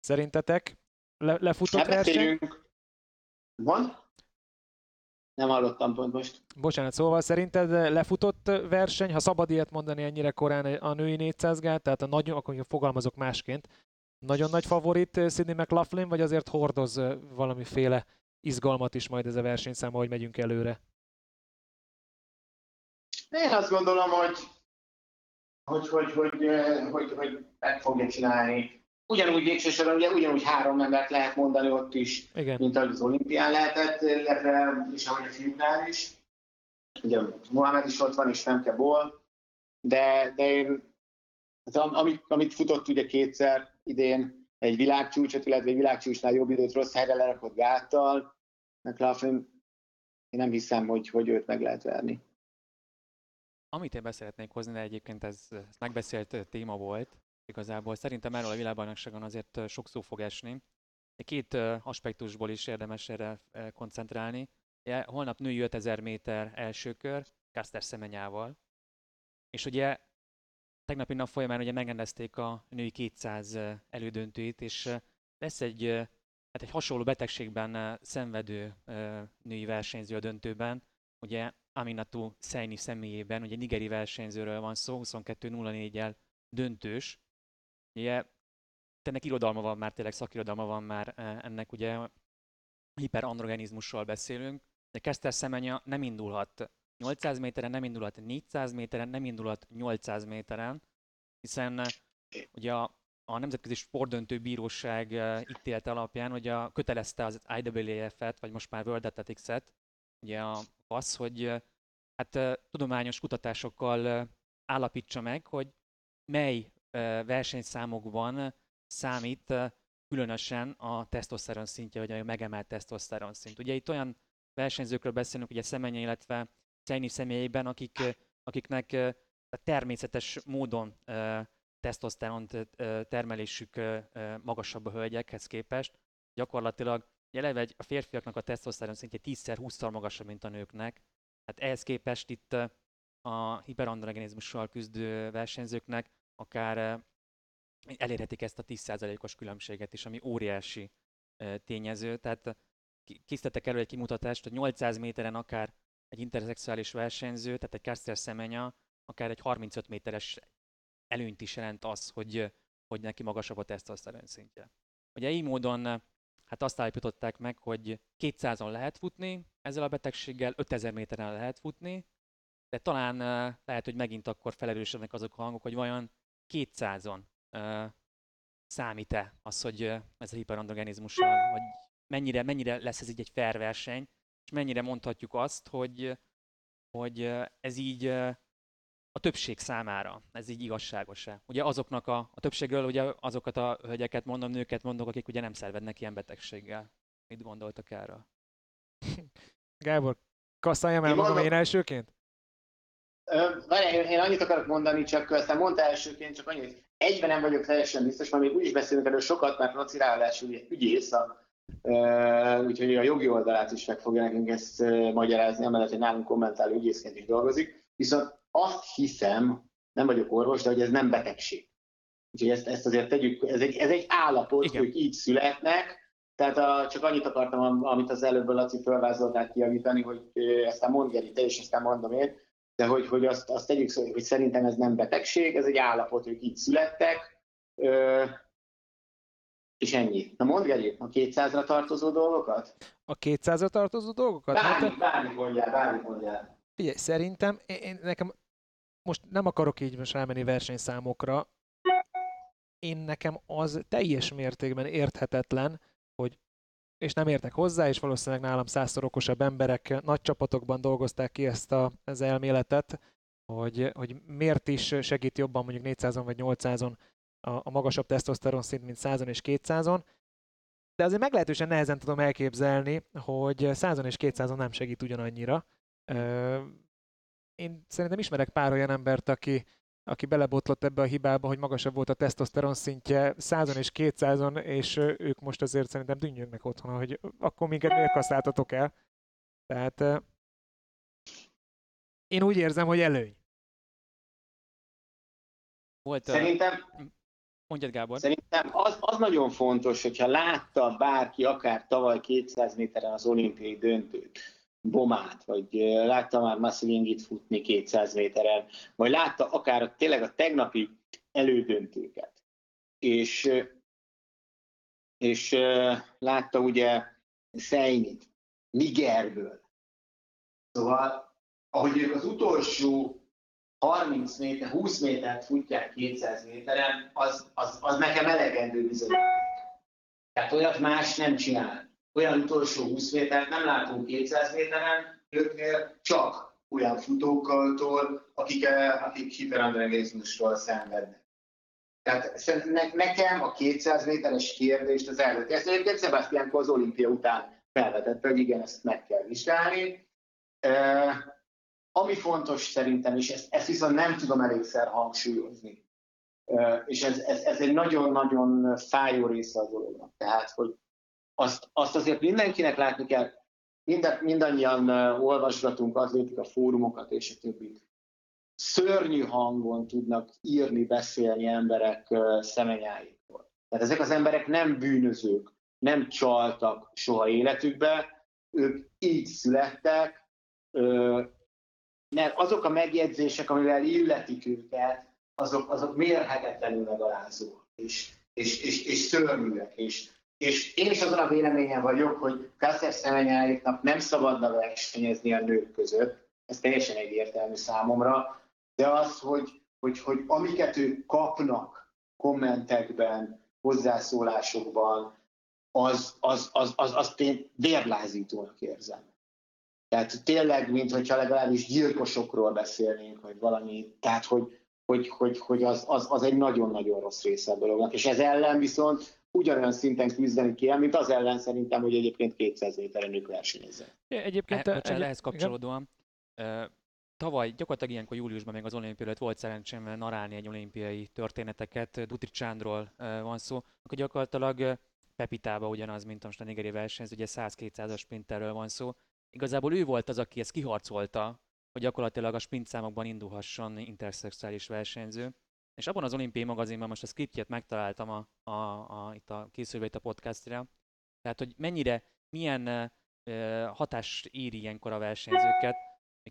Szerintetek le, lefutott hát verseny? Van? Nem hallottam pont most. Bocsánat, szóval szerinted lefutott verseny, ha szabad ilyet mondani ennyire korán a női 400 gát, tehát a nagyon, akkor fogalmazok másként, nagyon nagy favorit Sidney McLaughlin, vagy azért hordoz valamiféle izgalmat is majd ez a versenyszám, ahogy megyünk előre? Én azt gondolom, hogy hogy, hogy, hogy, hogy, hogy meg fogja csinálni. Ugyanúgy végső soron, ugye ugyanúgy három embert lehet mondani ott is, Igen. mint ahogy az olimpián lehetett, illetve és ahogy a fiúknál is. Ugye Mohamed is ott van, és nem kell ból, de, de én, hát amit, amit futott ugye kétszer idén, egy világcsúcsot, illetve egy világcsúcsnál jobb időt rossz helyre lerakott gáttal, McLaughlin én nem hiszem, hogy, hogy őt meg lehet verni. Amit én beszeretnék hozni, de egyébként ez, ez megbeszélt téma volt, igazából szerintem erről a világbajnokságon azért sok szó fog esni. Két aspektusból is érdemes erre koncentrálni. Holnap női 5000 méter első kör, Kaster Szemenyával. És ugye tegnapi nap folyamán ugye megrendezték a női 200 elődöntőit, és lesz egy, hát egy hasonló betegségben szenvedő női versenyző a döntőben, ugye Aminatu Szeini személyében, ugye nigeri versenyzőről van szó, 22-04-el döntős. Ugye ennek irodalma van már, tényleg szakirodalma van már ennek, ugye hiperandrogenizmusról beszélünk, de Keszter Szemenya nem indulhat 800 méteren, nem indulhat 400 méteren, nem indulhat 800 méteren, hiszen ugye a, a Nemzetközi Sportdöntő Bíróság ítélet alapján ugye kötelezte az IWF-et, vagy most már World Athletics-et, ugye az, hogy hát tudományos kutatásokkal állapítsa meg, hogy mely versenyszámokban számít különösen a tesztoszteron szintje, vagy a megemelt tesztoszteron szint. Ugye itt olyan versenyzőkről beszélünk, ugye Szemenye, illetve Cejni személyében, akik, akiknek természetes módon tesztoszteron termelésük magasabb a hölgyekhez képest. Gyakorlatilag eleve a férfiaknak a tesztoszteron szintje 10-20-szor magasabb, mint a nőknek. Hát ehhez képest itt a hiperandrogenizmussal küzdő versenyzőknek akár elérhetik ezt a 10%-os különbséget is, ami óriási tényező. Tehát készítettek elő egy kimutatást, hogy 800 méteren akár egy interszexuális versenyző, tehát egy Caster Semenya, akár egy 35 méteres előnyt is jelent az, hogy, hogy neki magasabb a tesztoszteron szintje. Ugye így módon hát azt állapították meg, hogy 200-on lehet futni, ezzel a betegséggel 5000 méteren lehet futni, de talán lehet, hogy megint akkor felerősödnek azok a hangok, hogy vajon 200-on számít-e az, hogy ez a hiperandrogenizmussal, vagy mennyire, mennyire lesz ez így egy fair verseny, és mennyire mondhatjuk azt, hogy, hogy ez így a többség számára, ez így igazságos-e? Ugye azoknak a, a többségről ugye azokat a hölgyeket mondom, nőket mondok, akik ugye nem szervednek ilyen betegséggel. Mit gondoltak erről? Gábor, kasszáljam el magam én elsőként? Várj, én annyit akarok mondani, csak aztán mondta elsőként, csak annyit, egyben nem vagyok teljesen biztos, mert még úgy is beszélünk erről sokat, mert Laci ráadásul ügyész, a, úgyhogy a jogi oldalát is meg fogja nekünk ezt magyarázni, amellett, hogy nálunk kommentáló ügyészként is dolgozik. Viszont azt hiszem, nem vagyok orvos, de hogy ez nem betegség. Úgyhogy ezt, ezt azért tegyük, ez egy, ez egy állapot, Igen. hogy így születnek, tehát a, csak annyit akartam, amit az előbb a Laci felvázoltál kijavítani, hogy ezt mondd Geri, te és aztán mondom én, de hogy, hogy azt, azt tegyük szó, hogy szerintem ez nem betegség, ez egy állapot, hogy így születtek, ö, és ennyi. Na mondd Geri, a 200-ra tartozó dolgokat? A 200-ra tartozó dolgokat? Bármi, hát, bármi mondjál, bármi mondjál. Figyelj, szerintem én, én, nekem most nem akarok így most rámenni versenyszámokra, én nekem az teljes mértékben érthetetlen, hogy és nem értek hozzá, és valószínűleg nálam százszor okosabb emberek nagy csapatokban dolgozták ki ezt a, az elméletet, hogy, hogy miért is segít jobban mondjuk 400-on vagy 800-on a, a magasabb tesztoszteron szint, mint 100-on és 200-on. De azért meglehetősen nehezen tudom elképzelni, hogy 100-on és 200-on nem segít ugyanannyira. Én szerintem ismerek pár olyan embert, aki, aki belebotlott ebbe a hibába, hogy magasabb volt a tesztoszteron szintje 100 és 200-on, és ők most azért szerintem dünnyögnek otthon, hogy akkor minket miért kaszáltatok el. Tehát én úgy érzem, hogy előny. Volt, Szerintem, mondjad Gábor. Szerintem az, az nagyon fontos, hogyha látta bárki akár tavaly 200 méteren az olimpiai döntőt, Bomát, vagy látta már Massivingit futni 200 méteren, vagy látta akár tényleg a tegnapi elődöntőket. És, és látta ugye Szeinit, Nigerből. Szóval, ahogy ők az utolsó 30 méter, 20 métert futják 200 méteren, az, az, az nekem elegendő bizony. Tehát olyat más nem csinál olyan utolsó 20 métert nem látunk 200 méteren, őknél csak olyan futóktól, akik, akik hiperandrogenizmusról szenvednek. Tehát nekem a 200 méteres kérdést az előtt, ezt egyébként Sebastian az olimpia után felvetette, hogy igen, ezt meg kell vizsgálni, Ami fontos szerintem, és ezt, ezt viszont nem tudom elégszer hangsúlyozni, és ez, ez, ez egy nagyon-nagyon fájó része a dolognak. Tehát, hogy azt, azt azért mindenkinek látni kell, mind, mindannyian olvasgatunk atlétika fórumokat és a többit. Szörnyű hangon tudnak írni, beszélni emberek szemenyáikról. Tehát ezek az emberek nem bűnözők, nem csaltak soha életükbe, ők így születtek, mert azok a megjegyzések, amivel illetik őket, azok, azok mérhetetlenül megalázóak, és, és, és, és szörnyűek. És, és én is azon a véleményen vagyok, hogy Kasser Szemenyáiknak nem szabadna versenyezni a nők között, ez teljesen egyértelmű számomra, de az, hogy, hogy, hogy amiket ők kapnak kommentekben, hozzászólásokban, az, az, az, az, azt én vérlázítónak érzem. Tehát tényleg, mint hogyha legalábbis gyilkosokról beszélnénk, vagy valami, tehát hogy, hogy, hogy, hogy az, az, az egy nagyon-nagyon rossz része a dolognak. És ez ellen viszont ugyanolyan szinten küzdeni kell, mint az ellen szerintem, hogy egyébként 200 méteren ők versenyezzen. Egyébként e, bocsánat, ehhez kapcsolódóan, igen? tavaly, gyakorlatilag ilyenkor júliusban még az olimpia előtt volt szerencsém narálni egy olimpiai történeteket, Dutri Csándról van szó, akkor gyakorlatilag Pepitába ugyanaz, mint most a nigeri versenyző, ugye 100-200-as sprinterről van szó. Igazából ő volt az, aki ezt kiharcolta, hogy gyakorlatilag a sprint számokban indulhasson interszexuális versenyző. És abban az olimpiai magazinban most a scriptjét megtaláltam a, a, a, itt a készülve itt a podcastra. Tehát, hogy mennyire, milyen uh, hatást ér ilyenkor a versenyzőket.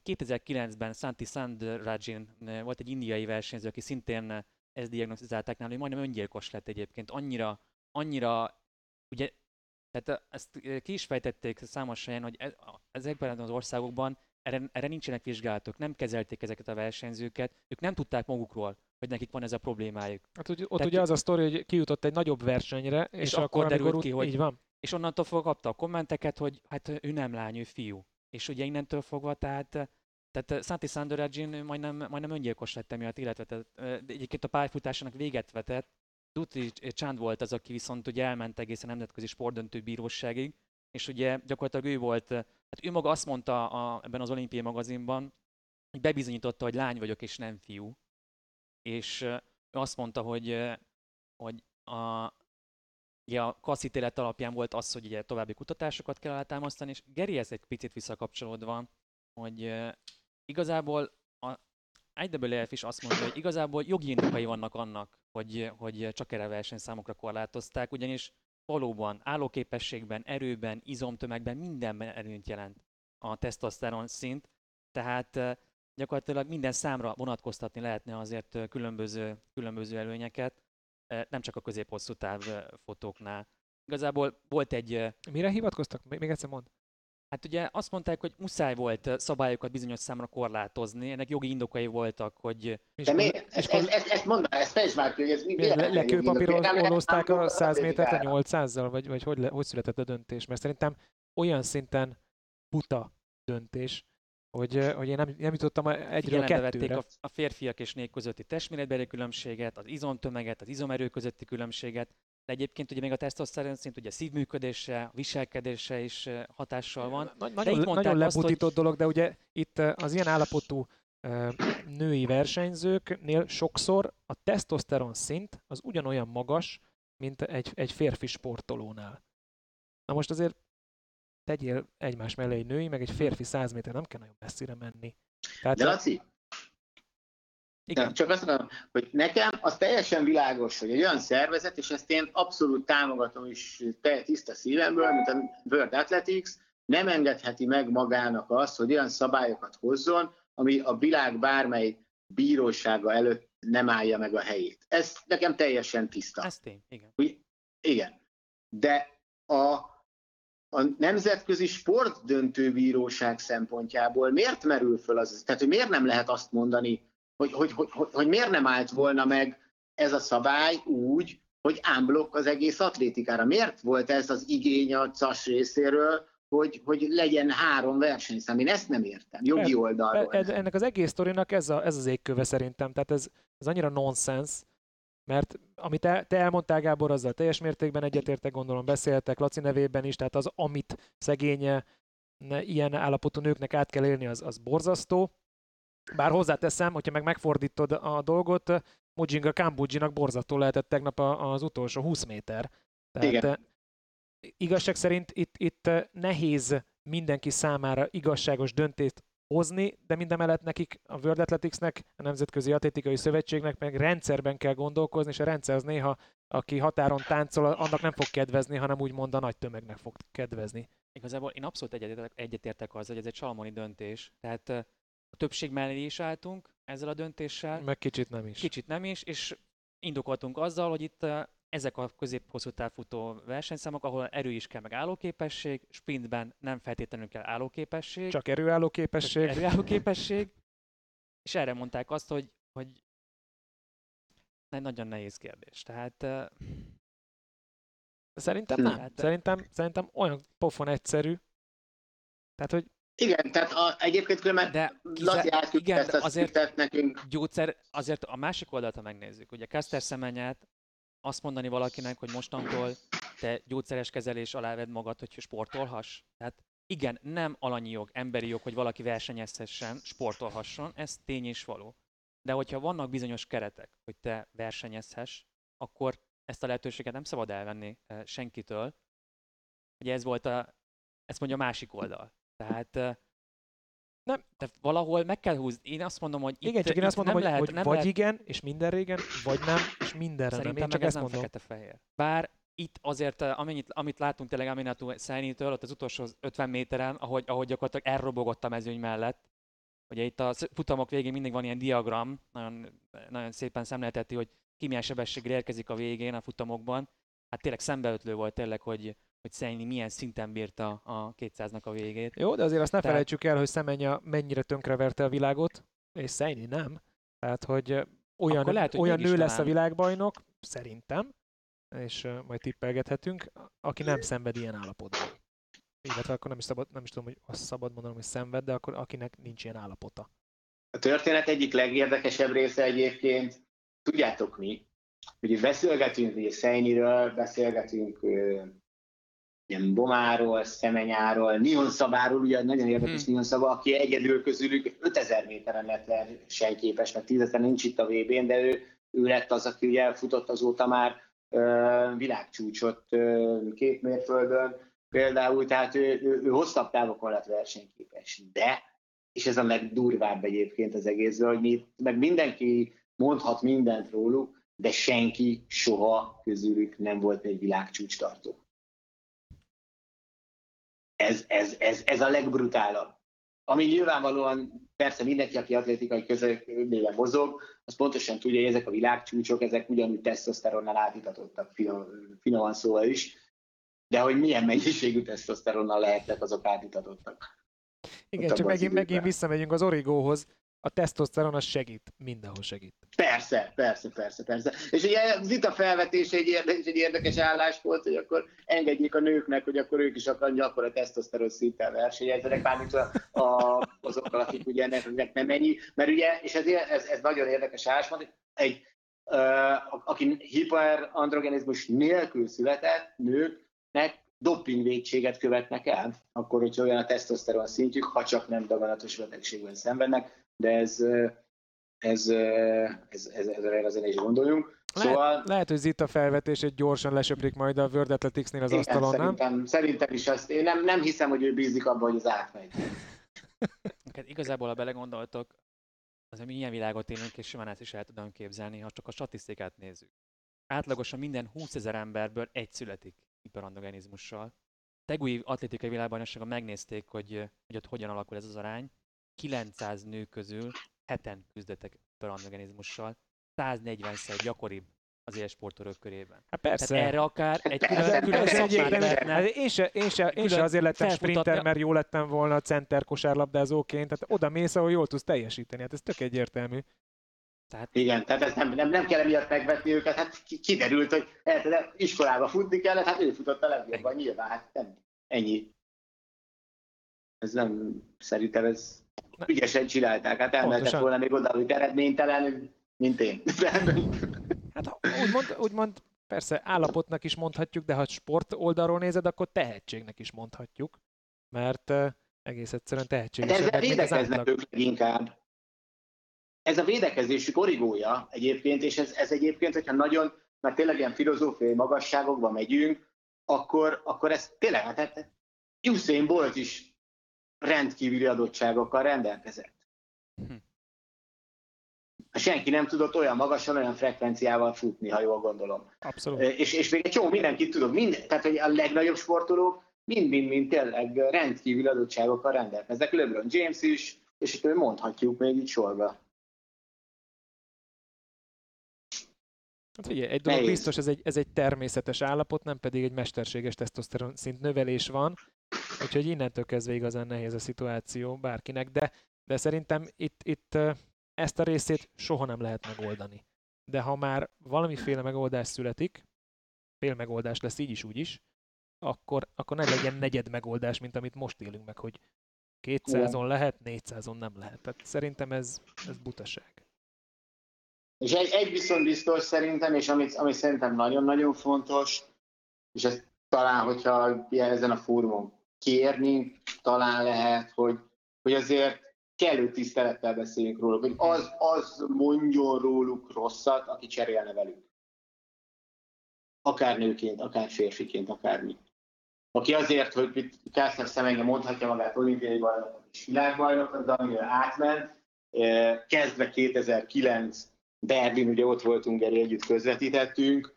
2009-ben Santi Sandrajin volt egy indiai versenyző, aki szintén ezt diagnosztizálták nála, hogy majdnem öngyilkos lett egyébként. Annyira, annyira, ugye, tehát ezt ki is fejtették számos helyen, hogy e, ezekben az országokban erre, erre nincsenek vizsgálatok, nem kezelték ezeket a versenyzőket, ők nem tudták magukról, hogy nekik van ez a problémájuk. Hát ott Tehát, ugye az a sztori, hogy kijutott egy nagyobb versenyre, és, és akkor, akkor derült ki, hogy így van. És onnantól fogva kapta a kommenteket, hogy hát ő nem lány, ő fiú. És ugye innentől fogva, tehát tehát Santi Sandoragin majdnem, majdnem öngyilkos lett emiatt, illetve tehát, egyébként a pályafutásának véget vetett. Dutri Csand volt az, aki viszont ugye elment egészen nemzetközi sportdöntő bíróságig, és ugye gyakorlatilag ő volt, hát ő maga azt mondta a, ebben az olimpiai magazinban, hogy bebizonyította, hogy lány vagyok és nem fiú. És ő azt mondta, hogy, hogy a, ugye a kasszítélet alapján volt az, hogy ugye további kutatásokat kell alátámasztani, és Geri ez egy picit visszakapcsolódva, hogy igazából a IWF is azt mondja, hogy igazából jogi indokai vannak annak, hogy, hogy csak erre versenyszámokra korlátozták, ugyanis valóban állóképességben, erőben, izomtömegben mindenben előnyt jelent a tesztoszteron szint, tehát gyakorlatilag minden számra vonatkoztatni lehetne azért különböző, különböző előnyeket, nem csak a középhosszú táv fotóknál. Igazából volt egy... Mire hivatkoztak? Még egyszer mond. Hát ugye azt mondták, hogy muszáj volt szabályokat bizonyos számra korlátozni, ennek jogi indokai voltak, hogy... De miért? Ezt, ezt, ezt, ezt mondd ezt fejtsd már hogy ez mi, mi le, Lekőpapírozták a 100 métert a 800-zal, vagy, vagy hogy, le, hogy született a döntés? Mert szerintem olyan szinten buta döntés, hogy, hogy én nem, nem jutottam egyről a kettőre. a, a férfiak és nők közötti testméretbeli különbséget, az izomtömeget, az izomerő közötti különbséget, de egyébként ugye még a tesztoszteron szint ugye szívműködése, viselkedése is hatással van. Nagy, nagyon, nagyon lebutított azt, hogy... dolog, de ugye itt az ilyen állapotú női versenyzőknél sokszor a tesztoszteron szint az ugyanolyan magas, mint egy, egy férfi sportolónál. Na most azért tegyél egymás mellé egy női, meg egy férfi 100 méter, nem kell nagyon messzire menni. Tehát De Laci, igen. Nem, csak azt mondom, hogy nekem az teljesen világos, hogy egy olyan szervezet, és ezt én abszolút támogatom is tiszta szívemből, mint a World Athletics, nem engedheti meg magának azt, hogy olyan szabályokat hozzon, ami a világ bármely bírósága előtt nem állja meg a helyét. Ez nekem teljesen tiszta. Ez tény, igen. Hogy, igen. De a, a Nemzetközi Sportdöntőbíróság szempontjából miért merül föl az? Tehát, hogy miért nem lehet azt mondani, hogy, hogy, hogy, hogy, hogy miért nem állt volna meg ez a szabály úgy, hogy ámblok az egész atlétikára. Miért volt ez az igény a CAS részéről, hogy, hogy legyen három versenyszám? Én ezt nem értem, jogi e, oldalról. E, ennek az egész sztorinak ez, a, ez az égköve szerintem, tehát ez, ez annyira nonsens, mert amit te, te elmondtál, Gábor, azzal teljes mértékben egyetértek, gondolom beszéltek Laci nevében is, tehát az, amit szegénye ne- ilyen állapotú nőknek át kell élni, az, az borzasztó. Bár hozzáteszem, hogyha meg megfordítod a dolgot, Mujinga Kambujinak borzasztó lehetett tegnap az utolsó 20 méter. Tehát Igen. igazság szerint itt, itt eh, nehéz mindenki számára igazságos döntést hozni, de mindemellett nekik, a World Athleticsnek, a Nemzetközi Atlétikai Szövetségnek meg rendszerben kell gondolkozni, és a rendszer az néha, aki határon táncol, annak nem fog kedvezni, hanem úgymond a nagy tömegnek fog kedvezni. Igazából én abszolút egyetértek, egyetértek azzal, hogy ez egy salmoni döntés. Tehát a többség mellé is álltunk ezzel a döntéssel, Meg kicsit nem is. kicsit nem is, és indokoltunk azzal, hogy itt ezek a közép-hosszú távfutó versenyszámok, ahol erő is kell, meg állóképesség, sprintben nem feltétlenül kell állóképesség, Csak erőálló csak képesség. erőállóképesség, és erre mondták azt, hogy, hogy egy nagyon nehéz kérdés. Tehát ö, Szerintem nem. Hát- Szerintem, szerintem olyan pofon egyszerű. Tehát, hogy Igen, tehát a, egyébként különben de Laci igen, ezt a azért... nekünk. gyógyszer, azért a másik oldalt, ha megnézzük, ugye Kester Szemenyát azt mondani valakinek, hogy mostantól te gyógyszeres kezelés alá vedd magad, hogy sportolhass. Tehát igen, nem alanyi jog, emberi jog, hogy valaki versenyezhessen, sportolhasson, ez tény és való. De hogyha vannak bizonyos keretek, hogy te versenyezhess, akkor ezt a lehetőséget nem szabad elvenni eh, senkitől. Ugye ez volt a, ezt mondja a másik oldal. Tehát eh, nem, tehát valahol meg kell húzni. Én azt mondom, hogy igen, itt, csak én azt mondom, nem hogy, lehet, hogy nem vagy lehet, igen, és minden régen, vagy nem, és mindenre nem. Szerintem Én csak ezt nem mondom. fekete-fehér. Bár itt azért, eh, amennyit, amit látunk tényleg Aminatu Szenitől, ott az utolsó 50 méteren, ahogy, ahogy gyakorlatilag elrobogott a mezőny mellett, ugye itt a futamok végén mindig van ilyen diagram, nagyon, nagyon szépen szemlélteti, hogy ki milyen sebességgel érkezik a végén a futamokban. Hát tényleg szembeötlő volt tényleg, hogy, hogy Szeni milyen szinten bírta a 200-nak a végét. Jó, de azért azt ne Tehát- felejtsük el, hogy Szemenya mennyire tönkreverte a világot, és Szejni nem. Tehát, hogy olyan, Akkor lehet, hogy olyan nő lesz a talán- világbajnok, szerintem, és ö, majd tippelgethetünk, aki nem szenved ilyen állapotban. Illetve akkor nem is, szabad, nem is tudom, hogy azt szabad mondanom, hogy szenved, de akkor akinek nincs ilyen állapota. A történet egyik legérdekesebb része egyébként, tudjátok mi, hogy beszélgetünk ugye Szejniről, beszélgetünk ilyen Bomáról, Szemenyáról, Nion Szabáról, ugye nagyon érdekes Hmm. Nion Szaba, aki egyedül közülük 5000 méteren lett versenyképes, meg 10 nincs itt a VB-n, de ő, ő lett az, aki ugye futott azóta már ö, világcsúcsot ö, két mérföldön, például, tehát ő, ő, ő hosszabb távokon lett versenyképes. De, és ez a legdurvább egyébként az egészből, hogy mi, meg mindenki mondhat mindent róluk, de senki soha közülük nem volt egy világcsúcs tartó. Ez, ez, ez, ez a legbrutálabb. Ami nyilvánvalóan persze mindenki, aki atlétikai közökében mozog, az pontosan tudja, hogy ezek a világcsúcsok, ezek ugyanúgy tesztoszteronnal átítatottak, finom, finoman szóval is, de hogy milyen mennyiségű tesztoszteronnal lehetnek azok átítatottak. Igen, csak megint, megint visszamegyünk az origóhoz. A tesztoszteron az segít, mindenhol segít. Persze, persze, persze, persze. És ugye az itt a felvetés egy érdekes, egy érdekes álláspont, hogy akkor engedjék a nőknek, hogy akkor ők is akar, akkor a tesztoszteron szinten versenyezzenek, mármint a, a, azokkal, akik ugye ennek, nem ennyi. Mert ugye, és ez, ez, ez nagyon érdekes álláspont, hogy egy, uh, aki hiperandrogenizmus nélkül született nőknek dopingvédséget követnek el, akkor, hogyha olyan a tesztoszteron szintjük, ha csak nem daganatos betegségben szenvednek, de ez, ez, ez, ez, ez, ez azért is gondoljunk. Szóval Lehet, lehet, hogy Zita felvetését gyorsan lesöprik majd a World Athleticsnél az igen, asztalon, nem? szerintem, szerintem is azt, én nem, nem hiszem, hogy ő bízik abban, hogy az átmegy. Hát igazából, ha belegondoltok, azért mi ilyen világot élünk, és simán ezt is el tudom képzelni, ha csak a statisztikát nézzük. Átlagosan minden 20 ezer emberből egy születik hiperandogenizmussal. Tegui atlétikai világbajnokságon megnézték, hogy, hogy ott hogyan alakul ez az arány. 900 nő közül heten küzdöttek hiperandogenizmussal. 140-szer gyakoribb az élsportolók körében. Hát persze. Tehát erre akár egy Persze, külön, külön persze, Ez szakmát lehetne. Hát én se, én se, én se Külön azért lettem sprinter, mert jó lettem volna a center kosárlabdázóként, tehát oda mész, ahol jól tudsz teljesíteni, hát ez tök egyértelmű. Tehát Igen, tehát ez nem, nem, nem kell emiatt megvetni őket, hát ki- kiderült, hogy érted, iskolába futni kellett, hát ő futott a legjobban, nyilván, hát nem, ennyi. Ez nem, szerintem ez ügyesen csinálták, hát elmehetett Pontosan. volna még oda, hogy eredménytelen, mint én. Hát úgymond, úgymond persze állapotnak is mondhatjuk, de ha sport oldalról nézed, akkor tehetségnek is mondhatjuk. Mert eh, egész egyszerűen Hát ezzel tehetségesebbek, mint az védekeznek ők leginkább. Ez a védekezésük origója egyébként, és ez, ez egyébként, hogyha nagyon, mert tényleg ilyen filozófiai magasságokba megyünk, akkor, akkor ez tényleg, hát, hát Usain Bolt is rendkívüli adottságokkal rendelkezett. Hm. Senki nem tudott olyan magasan, olyan frekvenciával futni, ha jól gondolom. Abszolút. És, és még egy csomó mindenkit tudok, minden, tehát hogy a legnagyobb sportolók mind-mind-mind tényleg rendkívül adottságokkal rendelkeznek. LeBron James is, és itt mondhatjuk még így sorba. Hát figyelj, egy dolog Nehéz. biztos, ez egy, ez egy természetes állapot, nem pedig egy mesterséges tesztoszteron szint növelés van, úgyhogy innentől kezdve igazán nehéz a szituáció bárkinek, de, de szerintem itt, itt ezt a részét soha nem lehet megoldani. De ha már valamiféle megoldás születik, fél megoldás lesz így is, úgy is, akkor, akkor ne legyen negyed megoldás, mint amit most élünk meg, hogy 200-on lehet, 400-on nem lehet. Tehát szerintem ez, ez butaság. És egy, egy viszont biztos szerintem, és amit, ami szerintem nagyon-nagyon fontos, és ezt talán, hogyha ezen a fórumon kérni, talán lehet, hogy, hogy azért kellő tisztelettel beszéljünk róluk, hogy az, az mondjon róluk rosszat, aki cserélne velük. Akár nőként, akár férfiként, akármi. Aki azért, hogy itt Kászer Szemenge mondhatja magát olimpiai bajnokot és világbajnokot, de amire átment, kezdve 2009 Berlin, ugye ott voltunk, Geri, együtt közvetítettünk.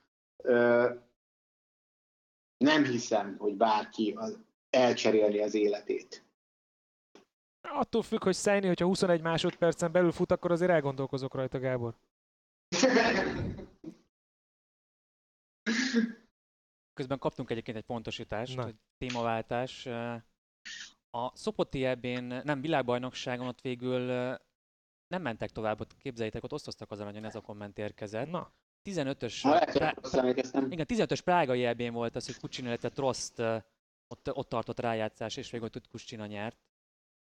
Nem hiszem, hogy bárki az elcserélni az életét. Attól függ, hogy Szájni, hogyha 21 másodpercen belül fut, akkor azért elgondolkozok rajta, Gábor. Közben kaptunk egyébként egy pontosítást, Na. hogy témaváltás. A Szopoti ebén, nem világbajnokságon ott végül nem mentek tovább, ott képzeljétek, ott osztoztak az aranyon, ez a komment érkezett. Na, 15-ös, Ha hogy Prá- igen, 15-ös prágai ebén volt az, hogy Kucsina, illetve Trost ott, ott tartott rájátszás, és végül ott Kucsina nyert.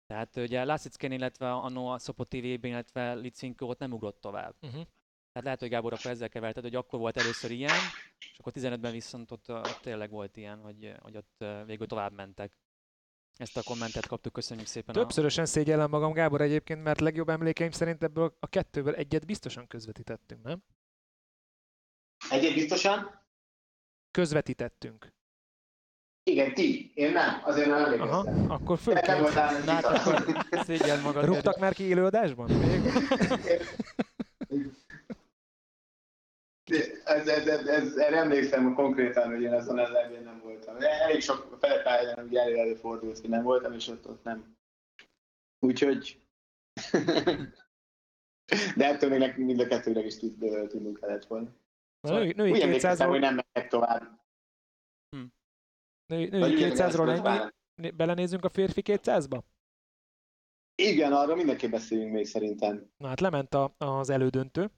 Tehát ugye Lászicken, illetve annó a Szopoti vb illetve Licinko ott nem ugrott tovább. uh-huh. Tehát lehet, hogy Gábor akkor ezzel keverted, hogy akkor volt először ilyen, és akkor 15-ben viszont ott, ott tényleg volt ilyen, hogy, hogy ott végül tovább mentek. Ezt a kommentet kaptuk, köszönjük szépen. Többszörösen szégyellem magam, Gábor egyébként, mert legjobb emlékeim szerint ebből a kettőből egyet biztosan közvetítettünk, nem? Egyet biztosan? Közvetítettünk. Igen, ti. Én nem. Azért nem Aha, emlékeztem. akkor Te nem fölként. voltál Na hát akkor szégyeld magad. Rúgtak már ki élőadásban? Még? Ez, ez, ez, ez, erre emlékszem konkrétan, hogy én azon az elején nem voltam. Elég sok felpályán ugye elő előfordult, hogy nem voltam, és ott, ott nem. Úgyhogy... De ettől még nekünk mind a kettőnek is tud, tudnunk kellett volna. Na, női, női Úgy emlékeztem, 200-ról, hogy nem mentek tovább. Női, női úgy 200-ról emlékeztem, ennyi? Belenézünk a férfi 200-ba? Igen, arra mindenképp beszéljünk még szerintem. Na hát lement a, az elődöntő.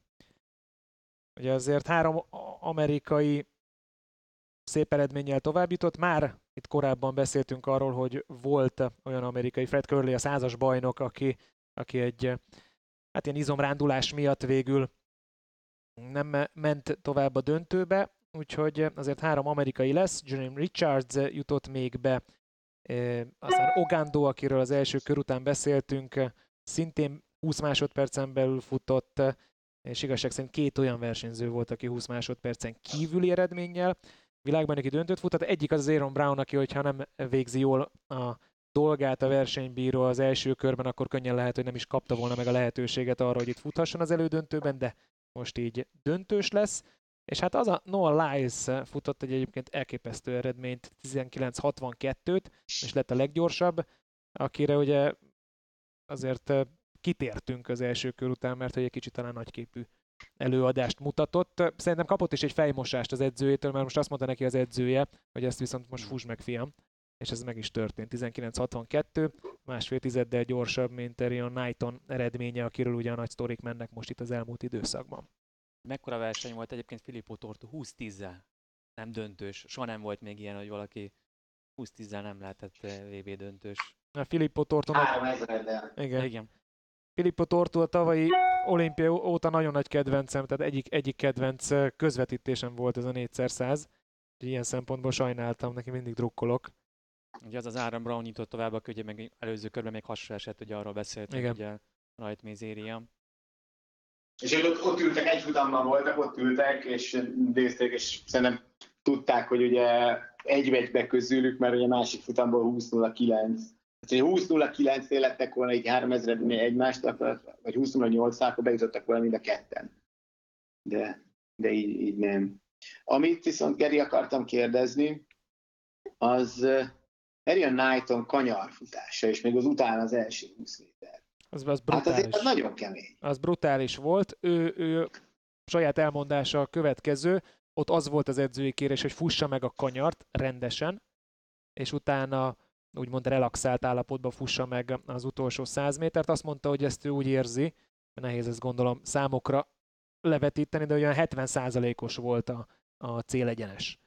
Ugye azért három amerikai szép eredménnyel tovább jutott. Már itt korábban beszéltünk arról, hogy volt olyan amerikai Fred Curley, a százas bajnok, aki, aki egy hát ilyen izomrándulás miatt végül nem me- ment tovább a döntőbe, úgyhogy azért három amerikai lesz. Jeremy Richards jutott még be, aztán Ogando, akiről az első kör után beszéltünk, szintén 20 másodpercen belül futott, és igazság szerint két olyan versenyző volt, aki 20 másodpercen kívüli eredménnyel világbajnoki döntőt futott. Egyik az az Aaron Brown, aki, hogyha nem végzi jól a dolgát a versenybíró az első körben, akkor könnyen lehet, hogy nem is kapta volna meg a lehetőséget arra, hogy itt futhasson az elődöntőben, de most így döntős lesz. És hát az a Noah Lyles futott egy egyébként elképesztő eredményt, 19.62-t, és lett a leggyorsabb, akire ugye azért kitértünk az első kör után, mert hogy egy kicsit talán nagyképű előadást mutatott. Szerintem kapott is egy fejmosást az edzőjétől, mert most azt mondta neki az edzője, hogy ezt viszont most fuss meg, fiam. És ez meg is történt. 1962, másfél tizeddel gyorsabb, mint Erion Knighton eredménye, akiről ugye a nagy sztorik mennek most itt az elmúlt időszakban. Mekkora verseny volt egyébként Filippo Tortu 20-10-zel. Nem döntős. Soha nem volt még ilyen, hogy valaki 20-10-zel nem lehetett eh, VB döntős. A Filippo Három ezreddel. igen, Igen. Filippo Tortu a tavalyi olimpia óta nagyon nagy kedvencem, tehát egyik, egyik kedvenc eh, közvetítésem volt ez a 4x100. Úgyhogy Ilyen szempontból sajnáltam, neki mindig drukkolok. Ugye az az Aaron Brown nyitott tovább, aki ugye meg előző körben még hasonló esett, ugye arról beszéltünk, Igen. ugye Rajt Mézéria. És ők ott, ott ültek, egy futamban voltak, ott ültek, és nézték, és szerintem tudták, hogy ugye egy-egybe közülük, mert ugye másik futamból 20-09. Tehát, hogy 20-09-nél lettek volna így 3000 egymást, vagy 20-08 akkor bejutottak volna mind a ketten. De, de így, így nem. Amit viszont Geri akartam kérdezni, az uh, Arian Knighton kanyarfutása, és még az utána az első 20 méter. Az, az Hát azért brutális. az nagyon kemény. az brutális volt. Ő, ő saját elmondása a következő, ott az volt az edzői kérés, hogy fussa meg a kanyart rendesen, és utána úgymond relaxált állapotban fussa meg az utolsó 100 métert. Azt mondta, hogy ezt ő úgy érzi, nehéz ezt gondolom számokra levetíteni, de olyan 70%-os volt a, a célegyenes.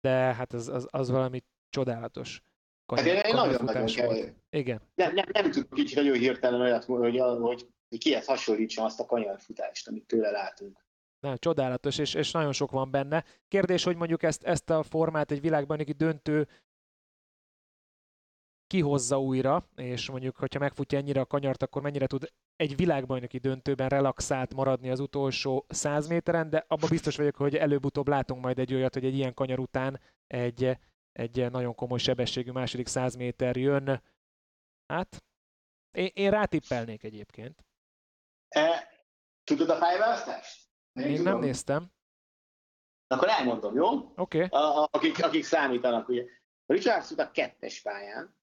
De hát az, az, az valami csodálatos. Hát én, nagyon-nagyon kemény. Igen. Nem, nem, nem tudok így nagyon hirtelen olyat, hogy, hogy, kihez hasonlítsam azt a kanyarfutást, amit tőle látunk. Nem, csodálatos, és, és nagyon sok van benne. Kérdés, hogy mondjuk ezt, ezt a formát egy világbajnoki döntő kihozza újra, és mondjuk, hogyha megfutja ennyire a kanyart, akkor mennyire tud egy világbajnoki döntőben relaxált maradni az utolsó 100 méteren, de abban biztos vagyok, hogy előbb-utóbb látunk majd egy olyat, hogy egy ilyen kanyar után egy, egy nagyon komoly sebességű második 100 méter jön. Hát, én, én rátippelnék egyébként. E, tudod a pályaválasztást? Még nem néztem. Akkor elmondom, jó? Oké. Okay. Akik, akik számítanak, ugye. Richards fut a kettes pályán,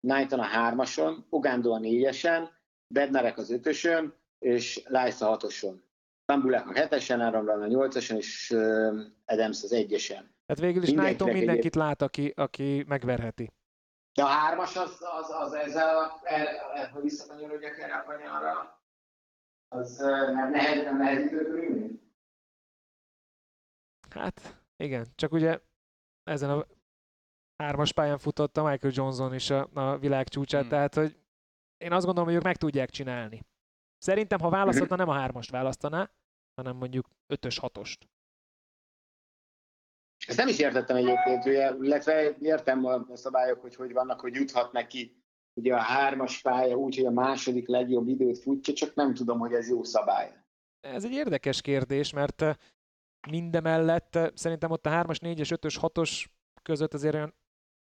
Knighton a hármason, Ogando a négyesen, Bednarek az ötösön, és Lice a hatoson. Bambulák a hetesen, Brown a nyolcason, és Adams az egyesen. Hát végül is Knighton egyéb- mindenkit lát, aki, aki megverheti. De a hármas az, az, az ezzel, a- el, hogy visszakanyarodjak erre a kanyarra, az nem nehez, nem nehezítő? Hát igen, csak ugye ezen a hármas pályán futott a Michael Johnson is a, a világ csúcsát, Hmm. tehát hogy én azt gondolom, hogy ők meg tudják csinálni. Szerintem, ha választhatna, nem a hármast választaná, hanem mondjuk ötös, hatost. Ezt nem is értettem egyébként, ugye, illetve értem a szabályok, hogy hogy vannak, hogy juthat neki ugye a hármas pálya úgy, hogy a második legjobb időt futja, csak nem tudom, hogy ez jó szabály. Ez egy érdekes kérdés, mert eh, mindemellett eh, szerintem ott a 3-as, 4-es, 5-ös, 6-os között azért olyan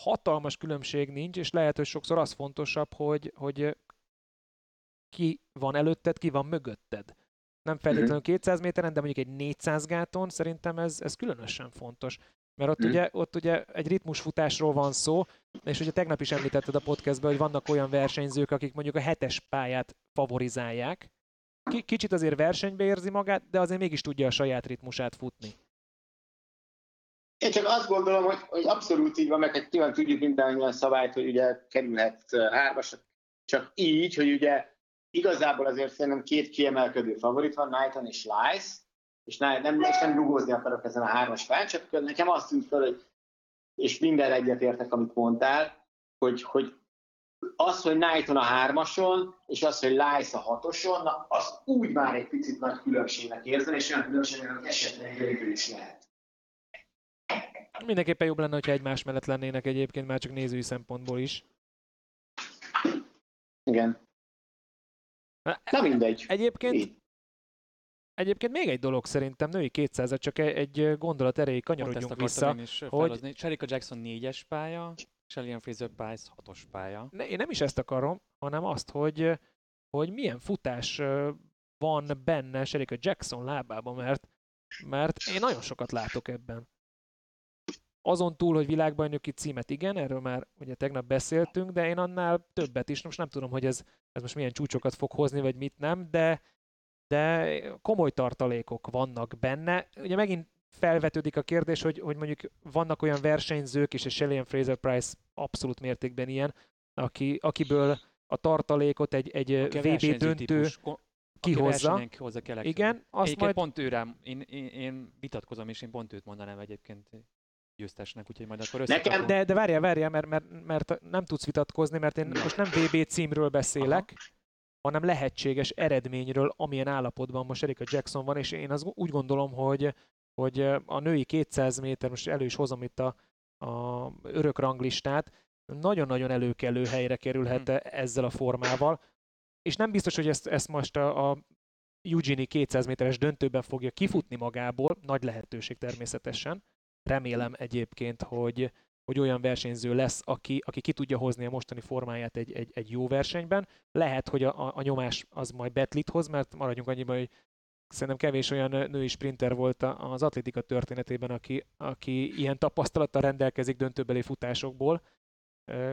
hatalmas különbség nincs, és lehet, hogy sokszor az fontosabb, hogy, hogy eh, ki van előtted, ki van mögötted. Nem feltétlenül 200 méteren, de mondjuk egy 400 gáton szerintem ez, ez különösen fontos. Mert ott, Mhm. ugye, ott ugye egy ritmusfutásról van szó, és ugye tegnap is említetted a podcastben, hogy vannak olyan versenyzők, akik mondjuk a hetes pályát favorizálják, Ki- kicsit azért versenybe érzi magát, de azért mégis tudja a saját ritmusát futni. Én csak azt gondolom, hogy, hogy abszolút így van, meg hát nyilván tudjuk minden olyan szabályt, hogy ugye kerülhet hármas, csak így, hogy ugye igazából azért szerintem két kiemelkedő favorit van, Knighton és Lice, és ne- nem, és nem rugózni akarok ezen a hármas csak nekem azt tűnt fel, hogy és minden egyetértek, amit mondtál, hogy, hogy az, hogy Knighton a hármason, és az, hogy Lice a hatoson, na, az úgy már egy picit nagy különbségnek érzem, és olyan különbségnek, hogy esetleg végül is lehet. Mindenképpen jobb lenne, hogyha egymás mellett lennének egyébként, már csak nézői szempontból is. Igen. Na mindegy. Egyébként, Így. egyébként még egy dolog szerintem, női 200 csak egy, gondolat erejéig Pont ezt kanyarodjunk akartam vissza. én is hogy-. Sherika Jackson 4-es pálya, Shelly Fraser Price 6-os pálya. Ne, én nem is ezt akarom, hanem azt, hogy, hogy milyen futás van benne Sherika Jackson lábában, mert, mert én nagyon sokat látok ebben. Azon túl, hogy világbajnoki címet igen, erről már ugye tegnap beszéltünk, de én annál többet is, most nem tudom, hogy ez, ez most milyen csúcsokat fog hozni, vagy mit nem, de, de komoly tartalékok vannak benne. Ugye megint felvetődik a kérdés, hogy, hogy mondjuk vannak olyan versenyzők, és a Shelley Fraser Price abszolút mértékben ilyen, aki, akiből a tartalékot egy, egy VB döntő típus, kihozza. versenyen kihozza ki a legtöbbet. Igen, azt Egyébként majd... pont ő rám, én, én, én, vitatkozom, és én pont őt mondanám egyébként győztesnek, úgyhogy majd akkor Nekem-. De, de várjál, várjál, mert, mert, mert nem tudsz vitatkozni, mert én most nem VB címről beszélek, hanem lehetséges eredményről, amilyen állapotban most Erika Jackson van, és én az úgy gondolom, hogy, hogy a női 200 méter, most elő is hozom itt a, a örök ranglistát, nagyon-nagyon előkelő helyre kerülhet ezzel a formával, és nem biztos, hogy ezt, ezt most a, a Eugenie 200 méteres döntőben fogja kifutni magából, nagy lehetőség természetesen. Remélem egyébként, hogy, hogy olyan versenyző lesz, aki, aki ki tudja hozni a mostani formáját egy, egy, egy jó versenyben. Lehet, hogy a, a nyomás az majd betlit hoz, mert maradjunk annyiban, hogy szerintem kevés olyan női sprinter volt az atlétika történetében, aki, aki ilyen tapasztalattal rendelkezik döntőbeli futásokból,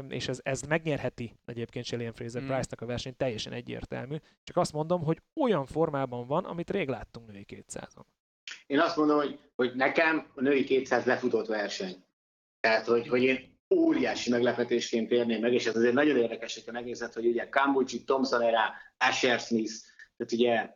és ez, ez megnyerheti egyébként Shelly Fraser mm. Price-nak a versenyt, teljesen egyértelmű. Csak azt mondom, hogy olyan formában van, amit rég láttunk női 200-on. Én azt mondom, hogy, hogy nekem a női 200 lefutott verseny. Tehát, hogy, hogy én óriási meglepetésként érném meg, és ez azért nagyon érdekes, hogyha megnézed, hogy ugye Kambucsi, Thompson era, Asher Smith, tehát ugye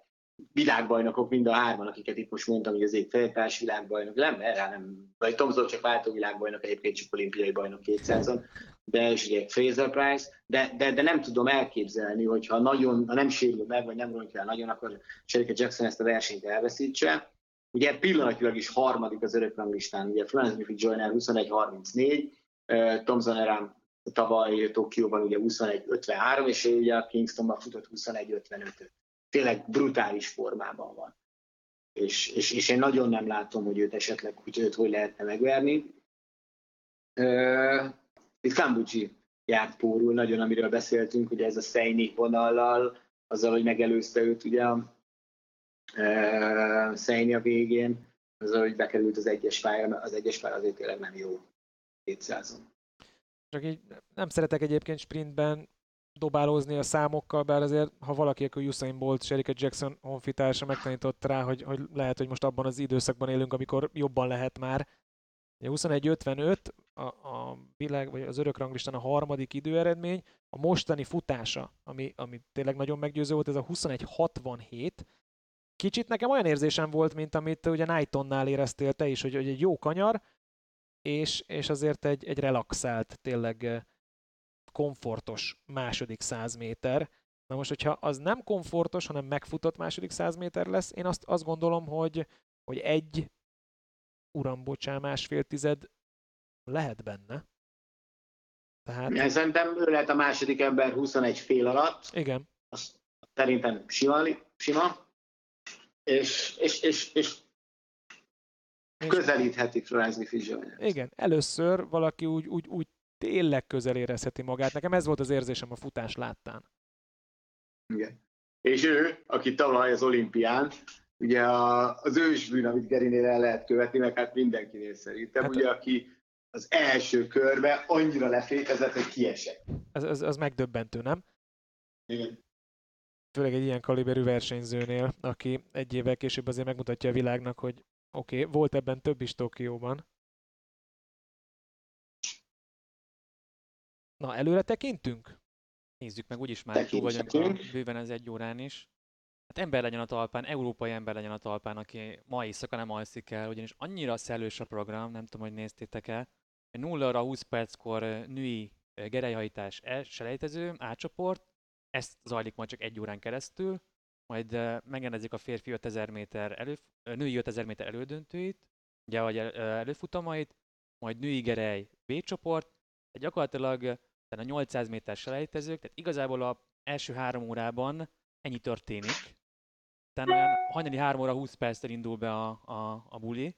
világbajnokok mind a hárman, akiket itt most mondtam, hogy az egy feltárs világbajnok, nem, erre nem, vagy Thompson csak váltó világbajnok, egyébként csak olimpiai bajnok 200-on, de és ugye Fraser Price, de, de, de nem tudom elképzelni, hogyha nagyon, ha nem sérül meg, vagy nem rontja el nagyon, akkor Sherika Jackson ezt a versenyt elveszítse. Ugye pillanatilag is harmadik az örökranglistán, ugye Florence Griffith Joyner 21-34, Thompson Eram tavaly Tokióban ugye 21-53, és ő ugye a Kingstonban futott 21-55-öt. Tényleg brutális formában van. És, és, és én nagyon nem látom, hogy őt esetleg hogy őt hogy lehetne megverni. Itt Kambucsi járt pórul nagyon, amiről beszéltünk, ugye ez a Szeini vonallal, azzal, hogy megelőzte őt ugye Szeini a végén, azzal, hogy bekerült az egyes pálya, az egyes pálya azért tényleg nem jó 200 Csak így nem szeretek egyébként sprintben dobálózni a számokkal, bár azért, ha valaki, akkor Usain Bolt, Sherika Jackson honfitársa megtanított rá, hogy, hogy lehet, hogy most abban az időszakban élünk, amikor jobban lehet már, 21.55 a, a világ, vagy az örök ranglistán a harmadik időeredmény, a mostani futása, ami, ami tényleg nagyon meggyőző volt, ez a 21.67. Kicsit nekem olyan érzésem volt, mint amit ugye Knighttonnál éreztél te is, hogy, hogy egy jó kanyar, és, és azért egy, egy relaxált, tényleg komfortos második száz méter. Na most, hogyha az nem komfortos, hanem megfutott második száz méter lesz, én azt, azt gondolom, hogy, hogy egy uram, bocsán, másfél tized lehet benne. Tehát... Én szerintem ő lehet a második ember 21 fél alatt. Igen. Azt szerintem sima, sima. És, és, és, és közelítheti Florence Fizsionya. Igen, először valaki úgy, úgy, úgy tényleg közel érezheti magát. Nekem ez volt az érzésem a futás láttán. Igen. És ő, aki tavaly az olimpián ugye a, az ősbűn, amit Gerinél el lehet követni, meg hát mindenkinél szerintem, hát, ugye, aki az első körbe annyira lefékezett, hogy kiesett. Ez, ez, ez megdöbbentő, nem? Igen. Főleg egy ilyen kaliberű versenyzőnél, aki egy évvel később azért megmutatja a világnak, hogy oké, okay, volt ebben több is Tokióban. Na, előre tekintünk? Nézzük meg, úgyis már túl vagyunk a, bőven az egy órán is hát ember legyen a talpán, európai ember legyen a talpán, aki ma éjszaka nem alszik el, ugyanis annyira szellős a program, nem tudom, hogy néztétek el, 0 20 perckor női gerelyhajtás selejtező, átcsoport, ezt zajlik majd csak egy órán keresztül, majd megrendezik a férfi 5000 méter elő, női 5000 méter elődöntőit, ugye vagy előfutamait, majd női gerej B csoport, tehát gyakorlatilag a 800 méter selejtezők, tehát igazából a első három órában ennyi történik, aztán olyan hajnali 3 óra 20 perccel indul be a, a, a buli.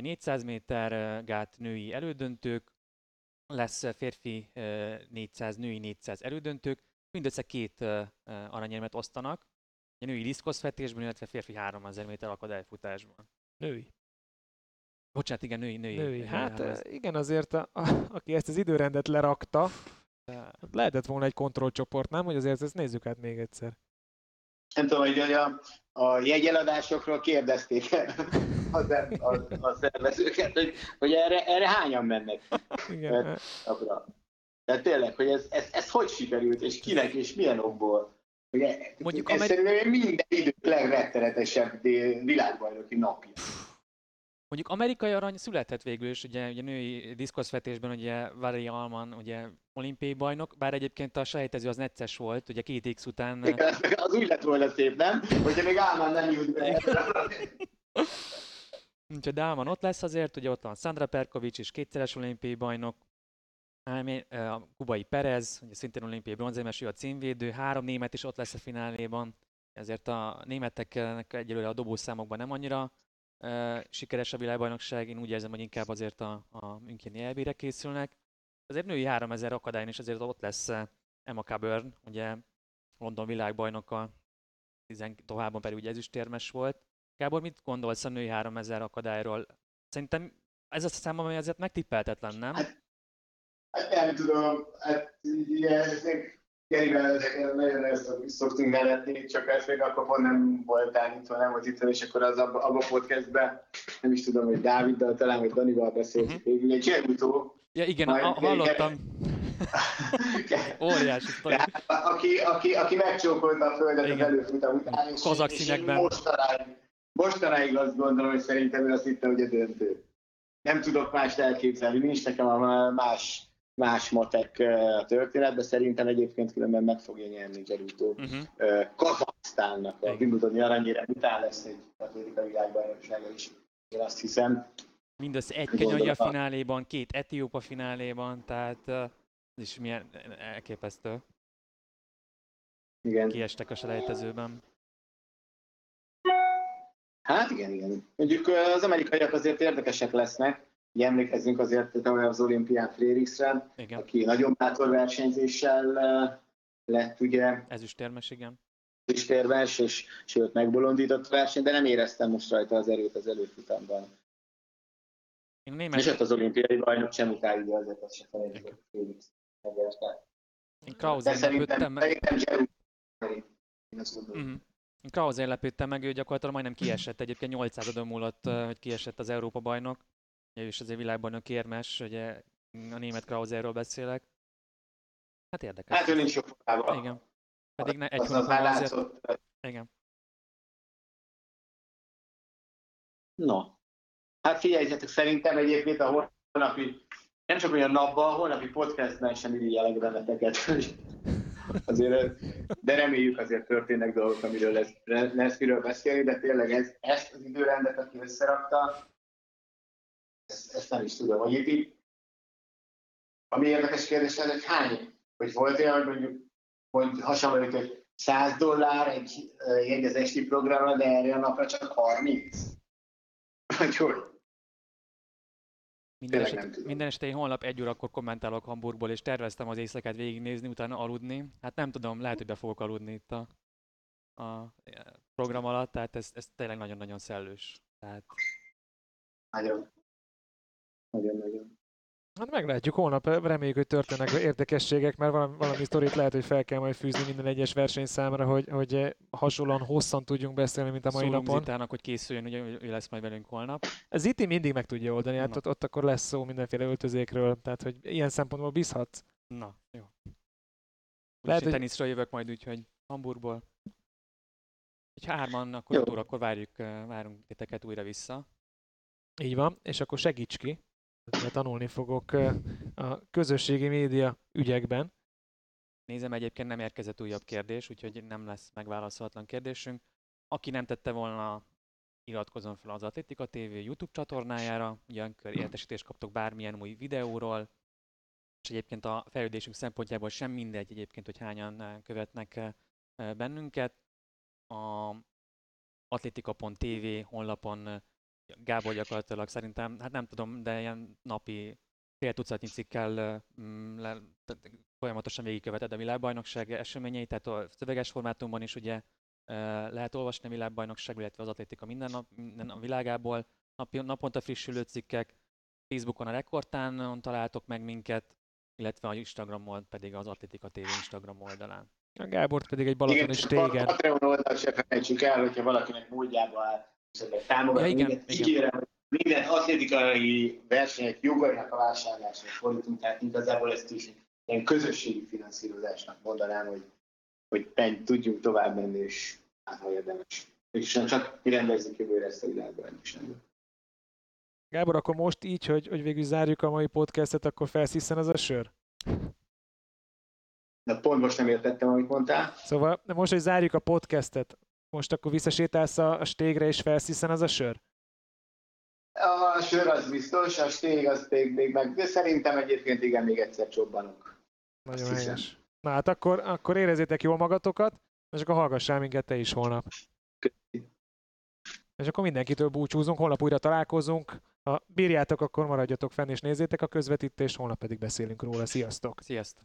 400 méter gát női elődöntők, lesz férfi 400, női 400 elődöntők, mindössze két aranyérmet osztanak, a női diszkoszfetésben, illetve férfi 3000 méter akadályfutásban. Női. Bocsánat, igen, női, női. női. Hát női, igen, azért a, a, aki ezt az időrendet lerakta, lehetett volna egy kontrollcsoport, nem? Hogy azért ezt nézzük át még egyszer nem tudom, hogy a, a jegyeladásokról kérdezték el a, a, a szervezőket, hogy, hogy erre, erre hányan mennek. Igen. Tehát, Tehát tényleg, hogy ez, ez, ez hogy sikerült, és kinek, és milyen okból. Ugye, Mondjuk ez Ameri- szerintem minden idők legrettenetesebb világbajnoki napja. Mondjuk amerikai arany született végül is, ugye, ugye női diszkoszvetésben, ugye Valerie Alman, ugye olimpiai bajnok, bár egyébként a sejtező az necces volt, ugye két X után... Igen, az úgy lett volna szép, nem? Hogyha még Alman nem jut be. Úgyhogy Alman ott lesz azért, ugye ott van Sandra Perkovics is kétszeres olimpiai bajnok, A kubai Perez, ugye szintén olimpiai bronzérmes, ő a címvédő, három német is ott lesz a fináléban, ezért a németeknek egyelőre a dobószámokban nem annyira uh, sikeres a világbajnokság, én úgy érzem, hogy inkább azért a, a Müncheni elbére készülnek. Azért női 3000 akadályon is azért ott lesz Emma Coburn, ugye London világbajnoka, továbban pedig ugye ezüstérmes volt. Gábor, mit gondolsz a női 3000 akadályról? Szerintem ez a szám, ami azért megtippeltetlen, nem? Hát, hát nem tudom, hát ilyen, Gerivel nagyon ezt szoktunk nevetni, csak ezt még akkor pont nem voltál itt, nem volt itt, és akkor az abba, abba podcastben, nem is tudom, hogy Dáviddal, talán, hogy Danival beszéltük uh-huh. végül, egy Csergutó. Ja igen, a, hallottam. Óriási hát, aki, aki, aki megcsókolta a földet igen. az előfutam után, és, Kozak és mostanáig, mostanáig azt gondolom, hogy szerintem ő azt hitte, hogy a döntő. Nem tudok mást elképzelni, nincs nekem a más más matek a történetben. Szerintem egyébként különben meg fogja nyerni Geruto uh-huh. Kazaksztánnak a Wimbledoni aranyére után lesz egy atlétika világbajnoksága is. Én azt hiszem. Mindössze egy kenyai a fináléban, két etióp a fináléban, tehát ez is milyen elképesztő. Igen. Kiestek a selejtezőben. Hát igen, igen. Mondjuk az amerikaiak azért érdekesek lesznek, Ugye emlékezzünk azért tavaly az olimpián Frériksre, aki nagyon bátor versenyzéssel lett ugye. Ezüstérmes, igen. Ezüstérmes, és sőt megbolondított a verseny, de nem éreztem most rajta az erőt az előfutamban. Én német... És ott az olimpiai bajnok sem utálja azért, azt se megérte. Én Krauser lepődtem meg. Uh-huh. Krauser lepődtem meg, ő gyakorlatilag majdnem kiesett, egyébként 800 adom múlott, hogy kiesett az Európa bajnok ő is azért világbajnok érmes, ugye a német Krauserről beszélek. Hát érdekes. Hát ő nincs jó formában. Igen. Pedig ne, egy hónapban azért... Igen. No. Hát figyeljetek, szerintem egyébként a holnapi, nem csak olyan napban, a holnapi podcastben sem irigyelek benneteket, azért, de reméljük azért történnek dolgok, amiről lesz, lesz miről beszélni, de tényleg ez, ezt az időrendet, aki összerakta, ezt, ezt nem is tudom, hogy itt, itt ami érdekes kérdés hogy hány, hogy volt olyan, hogy mondjuk, hogy hasonló, hogy 100 dollár egy jegy az esti programra, de erre a napra csak 30. Vagy hogy? Minden, eset, minden este én holnap egy órakor kommentálok Hamburgból, és terveztem az éjszakát végignézni, utána aludni. Hát nem tudom, lehet, hogy be fogok aludni itt a, a program alatt, tehát ez, ez tényleg nagyon-nagyon szellős. Tehát... Nagyon. Nagyon-nagyon. Hát meglátjuk, holnap reméljük, hogy történnek érdekességek, mert valami, valami sztorit lehet, hogy fel kell majd fűzni minden egyes verseny számára, hogy, hogy hasonlóan hosszan tudjunk beszélni, mint a mai Szólunk napon. Zitának, hogy készüljön, ugye ő lesz majd velünk holnap. Ez itt mindig meg tudja oldani, hát ott, ott, akkor lesz szó mindenféle öltözékről, tehát hogy ilyen szempontból bízhatsz. Na, jó. Lehet, hogy... teniszről jövök majd, úgyhogy Hamburgból. Egy hárman, akkor jó. akkor várjuk, várunk titeket újra vissza. Így van, és akkor segíts ki, tanulni fogok a közösségi média ügyekben. Nézem, egyébként nem érkezett újabb kérdés, úgyhogy nem lesz megválaszolatlan kérdésünk. Aki nem tette volna, iratkozom fel az Atletika TV YouTube csatornájára, ugyankor értesítést kaptok bármilyen új videóról, és egyébként a fejlődésünk szempontjából sem mindegy egyébként, hogy hányan követnek bennünket. A atletika.tv honlapon Gábor gyakorlatilag szerintem, hát nem tudom, de ilyen napi fél tucatnyi cikkel mm, le, folyamatosan végigköveted a világbajnokság eseményeit, tehát a szöveges formátumban is ugye lehet olvasni a világbajnokság, illetve az atlétika minden, nap, minden a világából, napi, naponta frissülő cikkek, Facebookon a Rekordtánon találtok meg minket, illetve a Instagramon pedig az Atlétika TV Instagram oldalán. A Gábort pedig egy Balaton is tégen. A Patreon oldalt se felejtsük el, hogyha valakinek módjába áll támogatni. Ja, igen, igen. Ígérem, hogy minden atlétikai versenyek jogainak a vásárlásra fordítunk, tehát igazából ezt is ilyen közösségi finanszírozásnak mondanám, hogy, hogy tudjunk tovább menni, és hát ha érdemes. És csak kirendezzük jövőre ezt a világbajnokságot. Gábor, akkor most így, hogy, hogy végül zárjuk a mai podcastet, akkor felsziszen az a sör? De pont most nem értettem, amit mondtál. Szóval most, hogy zárjuk a podcastet, most akkor visszasétálsz a, a stégre és felsziszen az a sör? A sör az biztos, a stég az még, még meg, de szerintem egyébként igen, még egyszer csobbanok. Nagyon Azt hiszem. helyes. Na hát akkor, akkor érezzétek jól magatokat, és akkor hallgassál minket te is holnap. És akkor mindenkitől búcsúzunk, holnap újra találkozunk. Ha bírjátok, akkor maradjatok fenn és nézzétek a közvetítést, holnap pedig beszélünk róla. Sziasztok! Sziasztok!